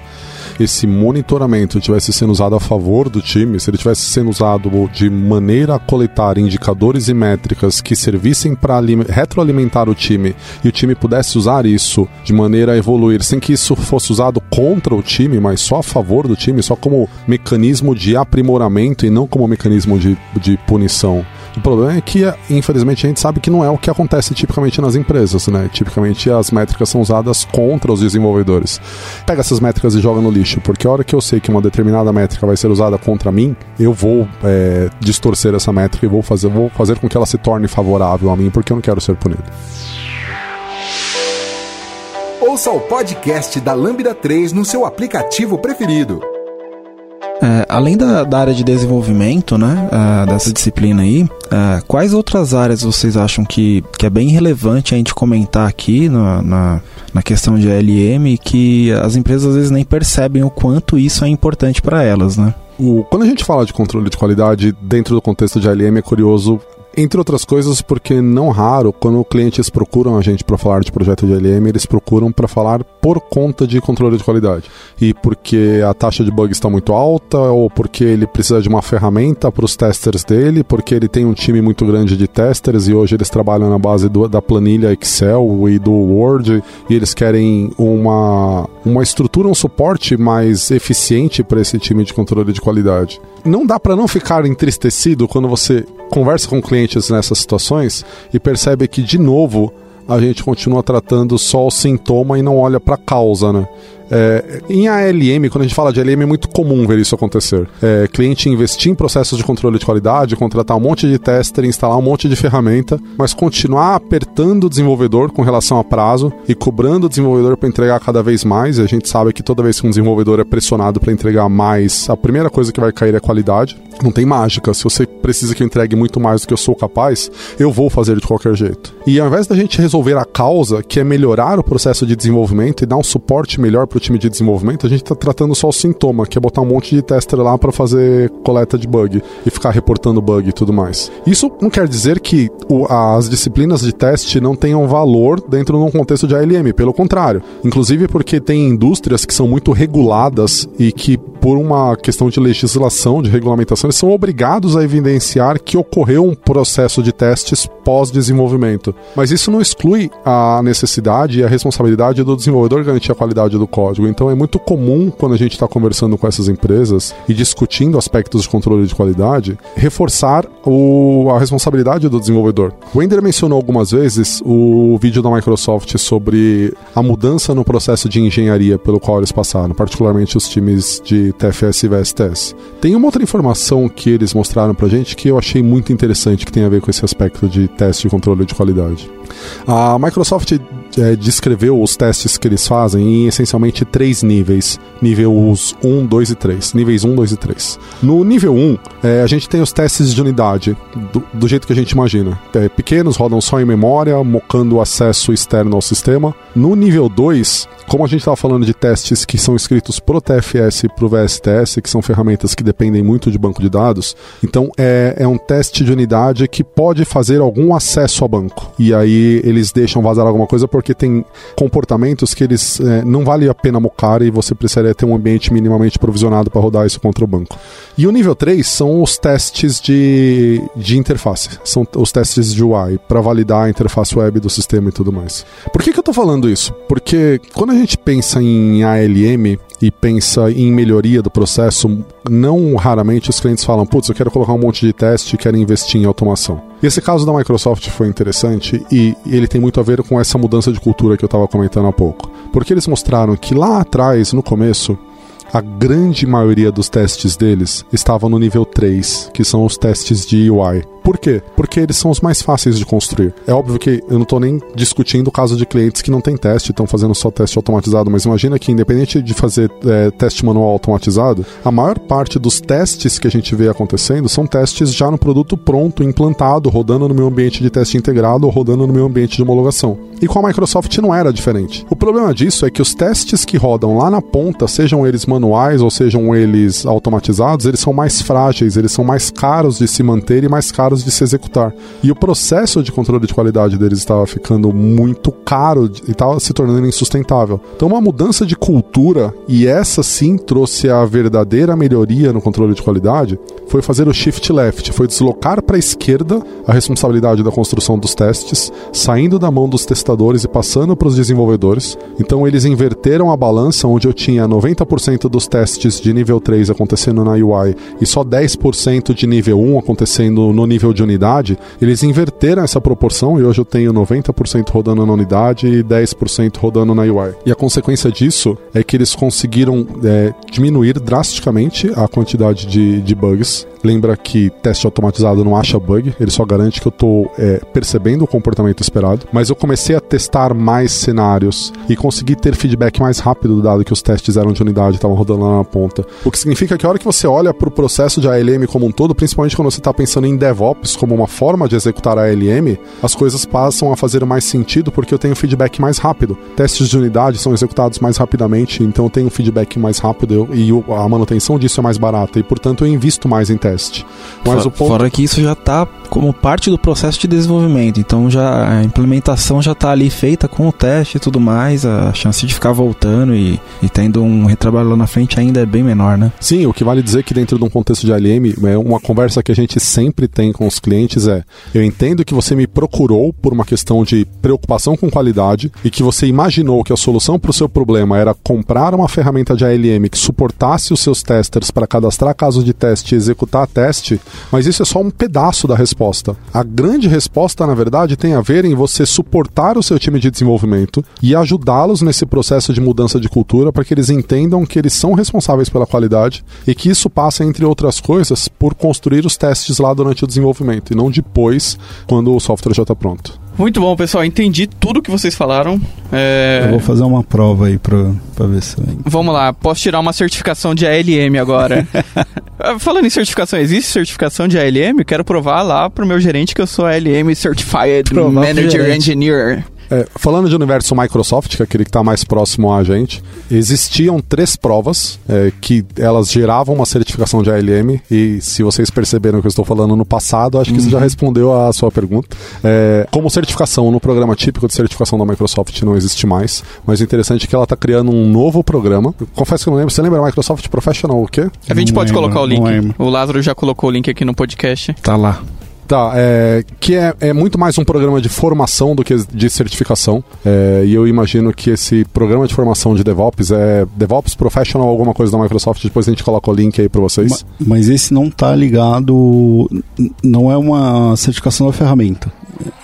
Esse monitoramento tivesse sendo usado a favor do time, se ele tivesse sendo usado de maneira a coletar indicadores e métricas que servissem para retroalimentar o time e o time pudesse usar isso de maneira a evoluir, sem que isso fosse usado contra o time, mas só a favor do time, só como mecanismo de aprimoramento e não como mecanismo de, de punição. O problema é que, infelizmente, a gente sabe que não é o que acontece tipicamente nas empresas, né? Tipicamente as métricas são usadas contra os desenvolvedores. Pega essas métricas e joga no lixo, porque a hora que eu sei que uma determinada métrica vai ser usada contra mim, eu vou é, distorcer essa métrica e vou fazer, vou fazer com que ela se torne favorável a mim, porque eu não quero ser punido. Ouça o podcast da Lambda 3 no seu aplicativo preferido. É, além da, da, área de desenvolvimento, né, uh, dessa disciplina aí, uh, quais outras áreas vocês acham que, que é bem relevante a gente comentar aqui na, na, na questão de ALM que as empresas às vezes nem percebem o quanto isso é importante para elas, né? O, quando a gente fala de controle de qualidade dentro do contexto de ALM, é curioso entre outras coisas, porque não raro, quando clientes procuram a gente para falar de projeto de LM, eles procuram para falar por conta de controle de qualidade. E porque a taxa de bug está muito alta, ou porque ele precisa de uma ferramenta para os testers dele, porque ele tem um time muito grande de testers e hoje eles trabalham na base do, da planilha Excel e do Word, e eles querem uma, uma estrutura, um suporte mais eficiente para esse time de controle de qualidade. Não dá para não ficar entristecido quando você conversa com clientes nessas situações e percebe que, de novo, a gente continua tratando só o sintoma e não olha para a causa, né? É, em ALM, quando a gente fala de ALM, é muito comum ver isso acontecer. É, cliente investir em processos de controle de qualidade, contratar um monte de tester, instalar um monte de ferramenta, mas continuar apertando o desenvolvedor com relação a prazo e cobrando o desenvolvedor para entregar cada vez mais. A gente sabe que toda vez que um desenvolvedor é pressionado para entregar mais, a primeira coisa que vai cair é qualidade. Não tem mágica. Se você precisa que eu entregue muito mais do que eu sou capaz, eu vou fazer de qualquer jeito. E ao invés da gente resolver a causa, que é melhorar o processo de desenvolvimento e dar um suporte melhor para o time de desenvolvimento, a gente está tratando só o sintoma, que é botar um monte de tester lá para fazer coleta de bug e ficar reportando bug e tudo mais. Isso não quer dizer que o, as disciplinas de teste não tenham valor dentro de um contexto de ALM, pelo contrário. Inclusive porque tem indústrias que são muito reguladas e que, por uma questão de legislação, de regulamentação, eles são obrigados a evidenciar que ocorreu um processo de testes pós-desenvolvimento. Mas isso não exclui a necessidade e a responsabilidade do desenvolvedor garantir a qualidade do código. Então é muito comum quando a gente está conversando com essas empresas e discutindo aspectos de controle de qualidade, reforçar o, a responsabilidade do desenvolvedor. O Ender mencionou algumas vezes o vídeo da Microsoft sobre a mudança no processo de engenharia pelo qual eles passaram, particularmente os times de TFS e VSTS. Tem uma outra informação que eles mostraram pra gente que eu achei muito interessante que tem a ver com esse aspecto de teste e controle de qualidade. A Microsoft é, descreveu os testes que eles fazem em essencialmente três níveis: níveis 1, 2 e 3. Níveis 1, 2 e 3. No nível 1, é, a gente tem os testes de unidade, do, do jeito que a gente imagina. É, pequenos, rodam só em memória, mocando o acesso externo ao sistema. No nível 2, como a gente estava falando de testes que são escritos pro TFS e pro VSTS, que são ferramentas que dependem muito de banco de dados, então é, é um teste de unidade que pode fazer algum acesso ao banco. E aí eles deixam vazar alguma coisa porque tem comportamentos que eles é, não vale a pena mocar e você precisaria ter um ambiente minimamente provisionado para rodar isso contra o banco. E o nível 3 são os testes de, de interface, são os testes de UI, para validar a interface web do sistema e tudo mais. Por que, que eu estou falando isso? Porque quando a gente pensa em ALM e pensa em melhoria do processo, não raramente os clientes falam: putz, eu quero colocar um monte de teste e quero investir em automação. E esse caso da Microsoft foi interessante e ele tem muito a ver com essa mudança de cultura que eu estava comentando há pouco. Porque eles mostraram que lá atrás, no começo, a grande maioria dos testes deles estavam no nível 3, que são os testes de UI. Por quê? Porque eles são os mais fáceis de construir. É óbvio que eu não estou nem discutindo o caso de clientes que não tem teste, estão fazendo só teste automatizado, mas imagina que, independente de fazer é, teste manual automatizado, a maior parte dos testes que a gente vê acontecendo são testes já no produto pronto, implantado, rodando no meu ambiente de teste integrado ou rodando no meu ambiente de homologação. E com a Microsoft não era diferente. O problema disso é que os testes que rodam lá na ponta, sejam eles manuais ou sejam eles automatizados, eles são mais frágeis, eles são mais caros de se manter e mais caros caros de se executar. E o processo de controle de qualidade deles estava ficando muito caro e estava se tornando insustentável. Então, uma mudança de cultura, e essa sim trouxe a verdadeira melhoria no controle de qualidade, foi fazer o shift left, foi deslocar para a esquerda a responsabilidade da construção dos testes, saindo da mão dos testadores e passando para os desenvolvedores. Então, eles inverteram a balança, onde eu tinha 90% dos testes de nível 3 acontecendo na UI e só 10% de nível 1 acontecendo no nível nível de unidade, eles inverteram essa proporção e hoje eu tenho 90% rodando na unidade e 10% rodando na UI. E a consequência disso é que eles conseguiram é, diminuir drasticamente a quantidade de, de bugs Lembra que teste automatizado não acha bug, ele só garante que eu estou é, percebendo o comportamento esperado. Mas eu comecei a testar mais cenários e consegui ter feedback mais rápido, dado que os testes eram de unidade, estavam rodando lá na ponta. O que significa que a hora que você olha para o processo de ALM como um todo, principalmente quando você está pensando em DevOps como uma forma de executar a ALM, as coisas passam a fazer mais sentido porque eu tenho feedback mais rápido. Testes de unidade são executados mais rapidamente, então eu tenho feedback mais rápido e a manutenção disso é mais barata e, portanto, eu invisto mais em testes teste. Mas o ponto... Fora que isso já está como parte do processo de desenvolvimento, então já a implementação já está ali feita com o teste e tudo mais, a chance de ficar voltando e, e tendo um retrabalho lá na frente ainda é bem menor, né? Sim, o que vale dizer que dentro de um contexto de ALM, é uma conversa que a gente sempre tem com os clientes é: eu entendo que você me procurou por uma questão de preocupação com qualidade e que você imaginou que a solução para o seu problema era comprar uma ferramenta de ALM que suportasse os seus testers para cadastrar casos de teste e executar teste, mas isso é só um pedaço da resposta. A grande resposta, na verdade, tem a ver em você suportar o seu time de desenvolvimento e ajudá-los nesse processo de mudança de cultura para que eles entendam que eles são responsáveis pela qualidade e que isso passa, entre outras coisas, por construir os testes lá durante o desenvolvimento e não depois, quando o software já está pronto. Muito bom, pessoal. Entendi tudo que vocês falaram. É... Eu vou fazer uma prova aí pra, pra ver se... Vamos lá, posso tirar uma certificação de ALM agora. [LAUGHS] Falando em certificação, existe certificação de ALM? Eu quero provar lá pro meu gerente que eu sou ALM Certified Manager Engineer. É, falando de universo Microsoft, que é aquele que está mais próximo a gente, existiam três provas é, que elas geravam uma certificação de ALM e se vocês perceberam que eu estou falando no passado, acho que uhum. isso já respondeu a sua pergunta. É, como certificação no programa típico de certificação da Microsoft não existe mais, mas o interessante é que ela está criando um novo programa. confesso que eu não lembro. Você lembra Microsoft Professional o quê? A gente não pode lembro, colocar o link. O Lázaro já colocou o link aqui no podcast. Tá lá. Tá, é, que é, é muito mais um programa de formação do que de certificação. É, e eu imagino que esse programa de formação de DevOps é DevOps Professional, alguma coisa da Microsoft. Depois a gente coloca o link aí para vocês. Mas, mas esse não tá ligado. Não é uma certificação da ferramenta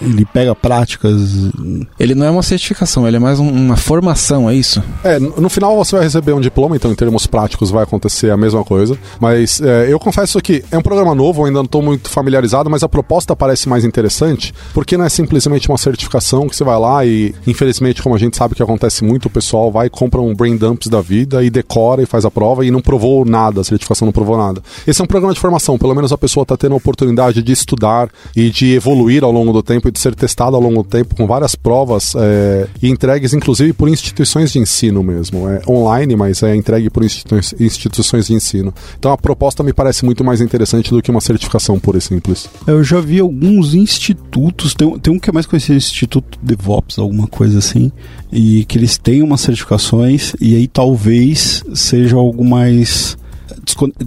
ele pega práticas. Ele não é uma certificação, ele é mais um, uma formação, é isso? É, no final você vai receber um diploma, então em termos práticos vai acontecer a mesma coisa. Mas é, eu confesso que é um programa novo, ainda não estou muito familiarizado, mas a proposta parece mais interessante, porque não é simplesmente uma certificação que você vai lá e, infelizmente, como a gente sabe que acontece muito, o pessoal vai, compra um brain dumps da vida e decora e faz a prova e não provou nada, a certificação não provou nada. Esse é um programa de formação, pelo menos a pessoa está tendo a oportunidade de estudar e de evoluir ao longo do tempo e de ser testado ao longo do tempo com várias provas é, e entregues, inclusive, por instituições de ensino mesmo. É online, mas é entregue por instituições de ensino. Então a proposta me parece muito mais interessante do que uma certificação pura e simples. Eu já vi alguns institutos, tem, tem um que é mais conhecido, Instituto DevOps, alguma coisa assim, e que eles têm umas certificações e aí talvez seja algo mais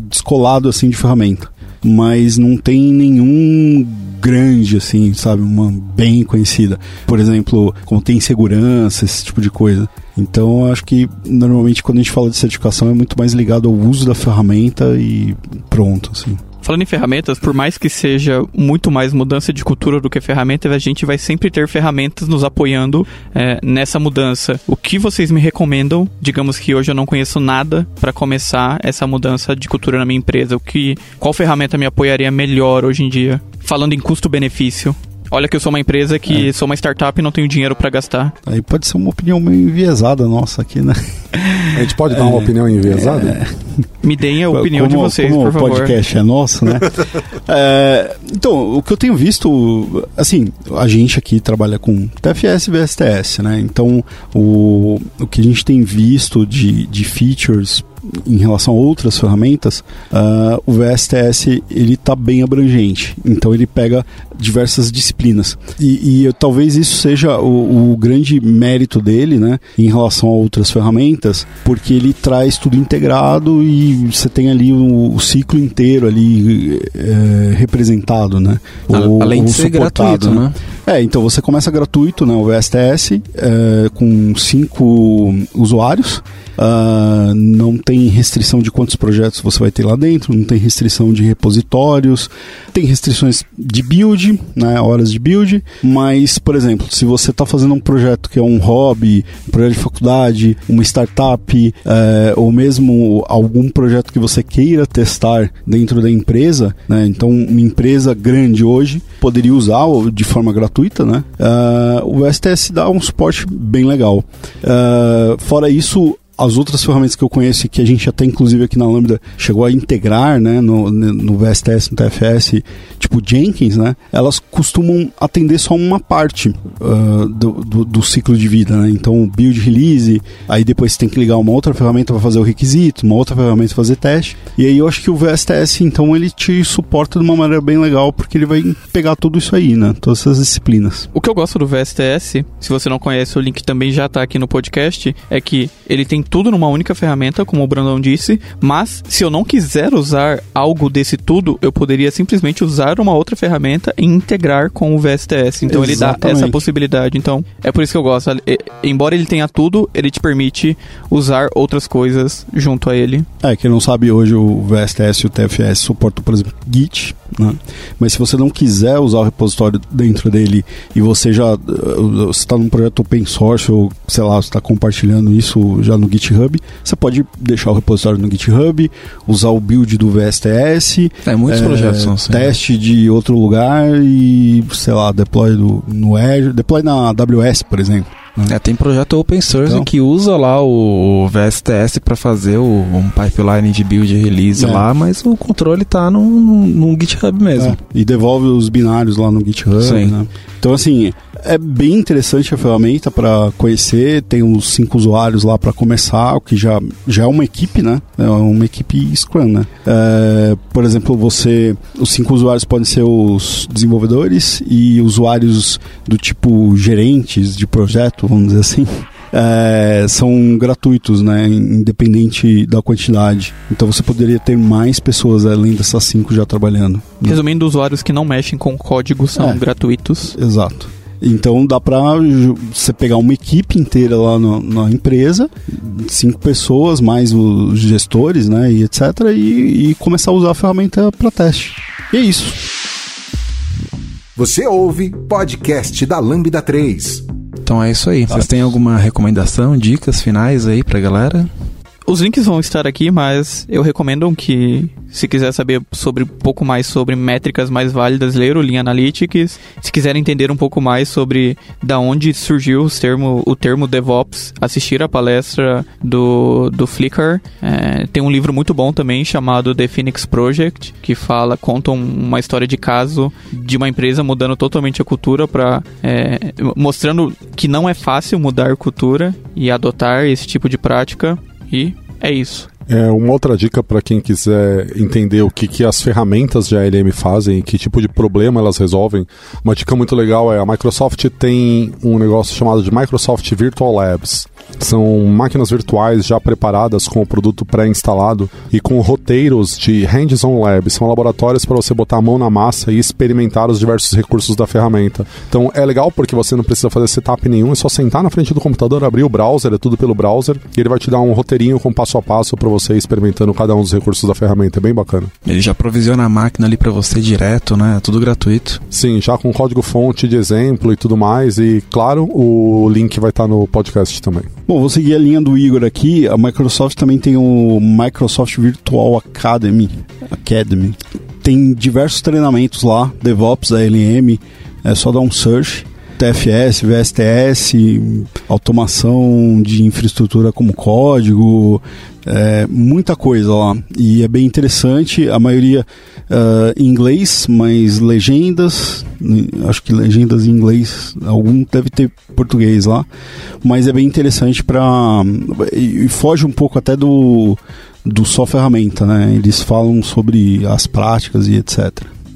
descolado assim de ferramenta mas não tem nenhum grande, assim, sabe? Uma bem conhecida. Por exemplo, como tem segurança, esse tipo de coisa. Então, acho que normalmente quando a gente fala de certificação é muito mais ligado ao uso da ferramenta e pronto, assim. Falando em ferramentas, por mais que seja muito mais mudança de cultura do que ferramentas, a gente vai sempre ter ferramentas nos apoiando é, nessa mudança. O que vocês me recomendam? Digamos que hoje eu não conheço nada para começar essa mudança de cultura na minha empresa. O que, qual ferramenta me apoiaria melhor hoje em dia? Falando em custo-benefício. Olha que eu sou uma empresa que é. sou uma startup e não tenho dinheiro para gastar. Aí pode ser uma opinião meio enviesada nossa aqui, né? [LAUGHS] A gente pode dar uma é, opinião enviesada? É. Me deem a opinião como, de vocês, como por favor. o podcast é nosso, né? [LAUGHS] é, então, o que eu tenho visto, assim, a gente aqui trabalha com TFS e VSTS, né? Então, o, o que a gente tem visto de, de features em relação a outras ferramentas, uh, o VSTS ele está bem abrangente. Então ele pega diversas disciplinas e, e talvez isso seja o, o, grande mérito dele, né, em relação a outras ferramentas, porque ele traz tudo integrado e você tem ali o, o ciclo inteiro ali é, representado, né? Ou, Além de ser gratuito, né? né? É, então você começa gratuito, né, o VSTS, é, com cinco usuários. Uh, não tem restrição de quantos projetos você vai ter lá dentro, não tem restrição de repositórios, tem restrições de build, né, horas de build, mas, por exemplo, se você está fazendo um projeto que é um hobby, um projeto de faculdade, uma startup, uh, ou mesmo algum projeto que você queira testar dentro da empresa, né, então uma empresa grande hoje poderia usar de forma gratuita, né, uh, o STS dá um suporte bem legal. fora isso, as outras ferramentas que eu conheço que a gente até inclusive aqui na Lambda chegou a integrar, né, no, no VSTS, no TFS, tipo Jenkins, né, elas costumam atender só uma parte uh, do, do, do, ciclo de vida, né, então build release, aí depois você tem que ligar uma outra ferramenta para fazer o requisito, uma outra ferramenta para fazer teste, e aí eu acho que o VSTS, então, ele te suporta de uma maneira bem legal, porque ele vai pegar tudo isso aí, né, todas essas disciplinas. O que eu gosto do VSTS, se você não conhece, o link também já está aqui no podcast, é que ele tem tudo numa única ferramenta, como o Brandon disse, mas se eu não quiser usar algo desse tudo, eu poderia simplesmente usar uma outra ferramenta e integrar com o VSTS. Então ele dá Exatamente. essa possibilidade. Então é por isso que eu gosto. Embora ele tenha tudo, ele te permite usar outras coisas junto a ele. É, quem não sabe, hoje o VSTS e o TFS suportam, por exemplo, Git, né? Mas se você não quiser usar o repositório dentro dele e você já está num projeto open source ou, sei lá, você está compartilhando isso já no GitHub, você pode deixar o repositório no GitHub, usar o build do VSTS, É, muitos é, projetos são assim. teste de outro lugar e, sei lá, deploy do, no Azure, deploy na AWS, por exemplo. É, tem projeto open source Então. que usa lá o, o VSTS para fazer o, um pipeline de build e release É. lá, mas o controle tá no, no GitHub mesmo. É, e devolve os binários lá no GitHub, Sim. né? Então, assim, é bem interessante a ferramenta para conhecer. Tem uns cinco usuários lá para começar, o que já, já é uma equipe, né? É uma equipe Scrum, né? É, por exemplo, você... Os cinco usuários podem ser os desenvolvedores e usuários do tipo gerentes de projeto, vamos dizer assim. É, são gratuitos, né? Independente da quantidade. Então você poderia ter mais pessoas além dessas cinco já trabalhando. Resumindo, usuários que não mexem com código são É. gratuitos. Exato. Então dá pra ju- você pegar uma equipe inteira lá no- na empresa, cinco pessoas, mais os gestores, né, e etc, e, e começar a usar a ferramenta para teste. E é isso. Você ouve podcast da Lambda 3. Então é isso aí. Vocês têm alguma recomendação, dicas finais aí pra galera? Os links vão estar aqui, mas eu recomendo que, se quiser saber sobre um pouco mais sobre métricas mais válidas, ler o Lean Analytics. Se quiser entender um pouco mais sobre da onde surgiu os termo, o termo DevOps, assistir a palestra do, do Flickr. É, tem um livro muito bom também chamado The Phoenix Project, que fala, conta um- uma história de caso de uma empresa mudando totalmente a cultura para mostrando que não é fácil mudar cultura e adotar esse tipo de prática. E é isso. É, uma outra dica para quem quiser entender o que, que as ferramentas de ALM fazem e que tipo de problema elas resolvem. Uma dica muito legal é a Microsoft tem um negócio chamado de Microsoft Virtual Labs. São máquinas virtuais já preparadas com o produto pré-instalado e com roteiros de hands-on labs. São laboratórios para você botar a mão na massa e experimentar os diversos recursos da ferramenta. Então é legal porque você não precisa fazer setup nenhum, é só sentar na frente do computador, abrir o browser, é tudo pelo browser, e ele vai te dar um roteirinho com passo a passo para você ir experimentando cada um dos recursos da ferramenta. É bem bacana. Ele já provisiona a máquina ali pra você direto, né? Tudo gratuito. Sim, já com código fonte de exemplo e tudo mais. E claro, o link vai estar no podcast também. Bom, vou seguir a linha do Igor aqui. A Microsoft também tem o Microsoft Virtual Academy. Academy. Tem diversos treinamentos lá, DevOps, ALM, é só dar um search. TFS, VSTS, automação de infraestrutura como código, é, muita coisa lá. E é bem interessante, a maioria ah, em inglês, mas legendas, acho que legendas em inglês, algum deve ter português lá, mas é bem interessante para e foge um pouco até do do só ferramenta, né? Eles falam sobre as práticas e etc.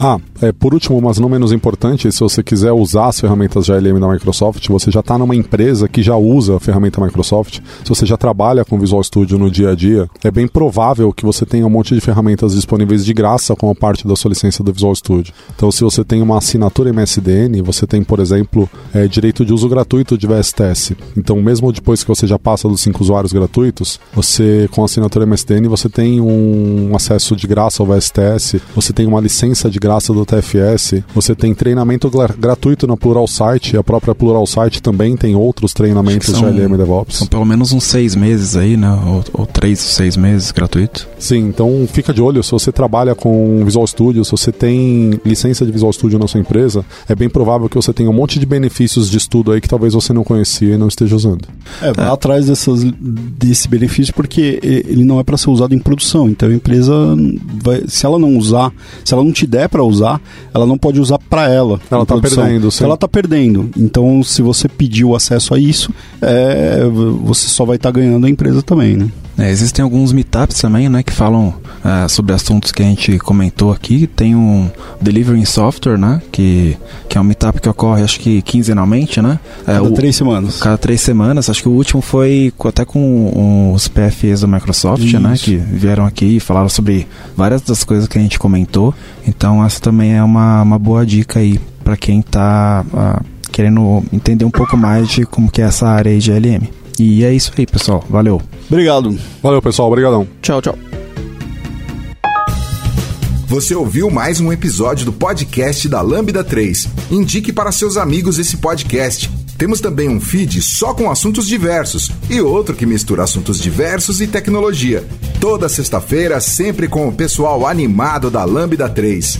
Ah, é, por último, mas não menos importante, se você quiser usar as ferramentas de da Microsoft, você já está numa empresa que já usa a ferramenta Microsoft, se você já trabalha com Visual Studio no dia a dia, é bem provável que você tenha um monte de ferramentas disponíveis de graça como parte da sua licença do Visual Studio. Então, se você tem uma assinatura MSDN, você tem, por exemplo, é, direito de uso gratuito de VSTS. Então, mesmo depois que você já passa dos cinco usuários gratuitos, você, com a assinatura MSDN, você tem um acesso de graça ao VSTS, você tem uma licença de graça do TFS, você tem treinamento gra- gratuito na Plural Site, e a própria Plural Site também tem outros treinamentos que de são- ALM DevOps. São pelo menos uns seis meses aí, né? Ou, ou três, seis meses gratuito. Sim, então fica de olho. Se você trabalha com Visual Studio, se você tem licença de Visual Studio na sua empresa, é bem provável que você tenha um monte de benefícios de estudo aí que talvez você não conhecia e não esteja usando. É, vai atrás dessas, desse benefício porque ele não é para ser usado em produção. Então a empresa, vai, se ela não usar, se ela não te der para usar, ela não pode usar para ela. Ela tá produção. perdendo, sim. Ela tá perdendo. Então se você pediu acesso a isso, é, você só vai estar ganhando a empresa também, né? É, existem alguns meetups também, né, que falam é, sobre assuntos que a gente comentou aqui. Tem um Delivering Software, né, que, que é um meetup que ocorre, acho que quinzenalmente, né? É, cada o, três semanas. Cada três semanas. Acho que o último foi até com os PFEs da Microsoft, Isso. né, que vieram aqui e falaram sobre várias das coisas que a gente comentou. Então essa também é uma, uma boa dica aí para quem está ah, querendo entender um pouco mais de como que é essa área aí de LM. E é isso aí, pessoal. Valeu. Obrigado. Valeu, pessoal. Obrigadão. Tchau, tchau. Você ouviu mais um episódio do podcast da Lambda 3. Indique para seus amigos esse podcast. Temos também um feed só com assuntos diversos e outro que mistura assuntos diversos e tecnologia. Toda sexta-feira, sempre com o pessoal animado da Lambda 3.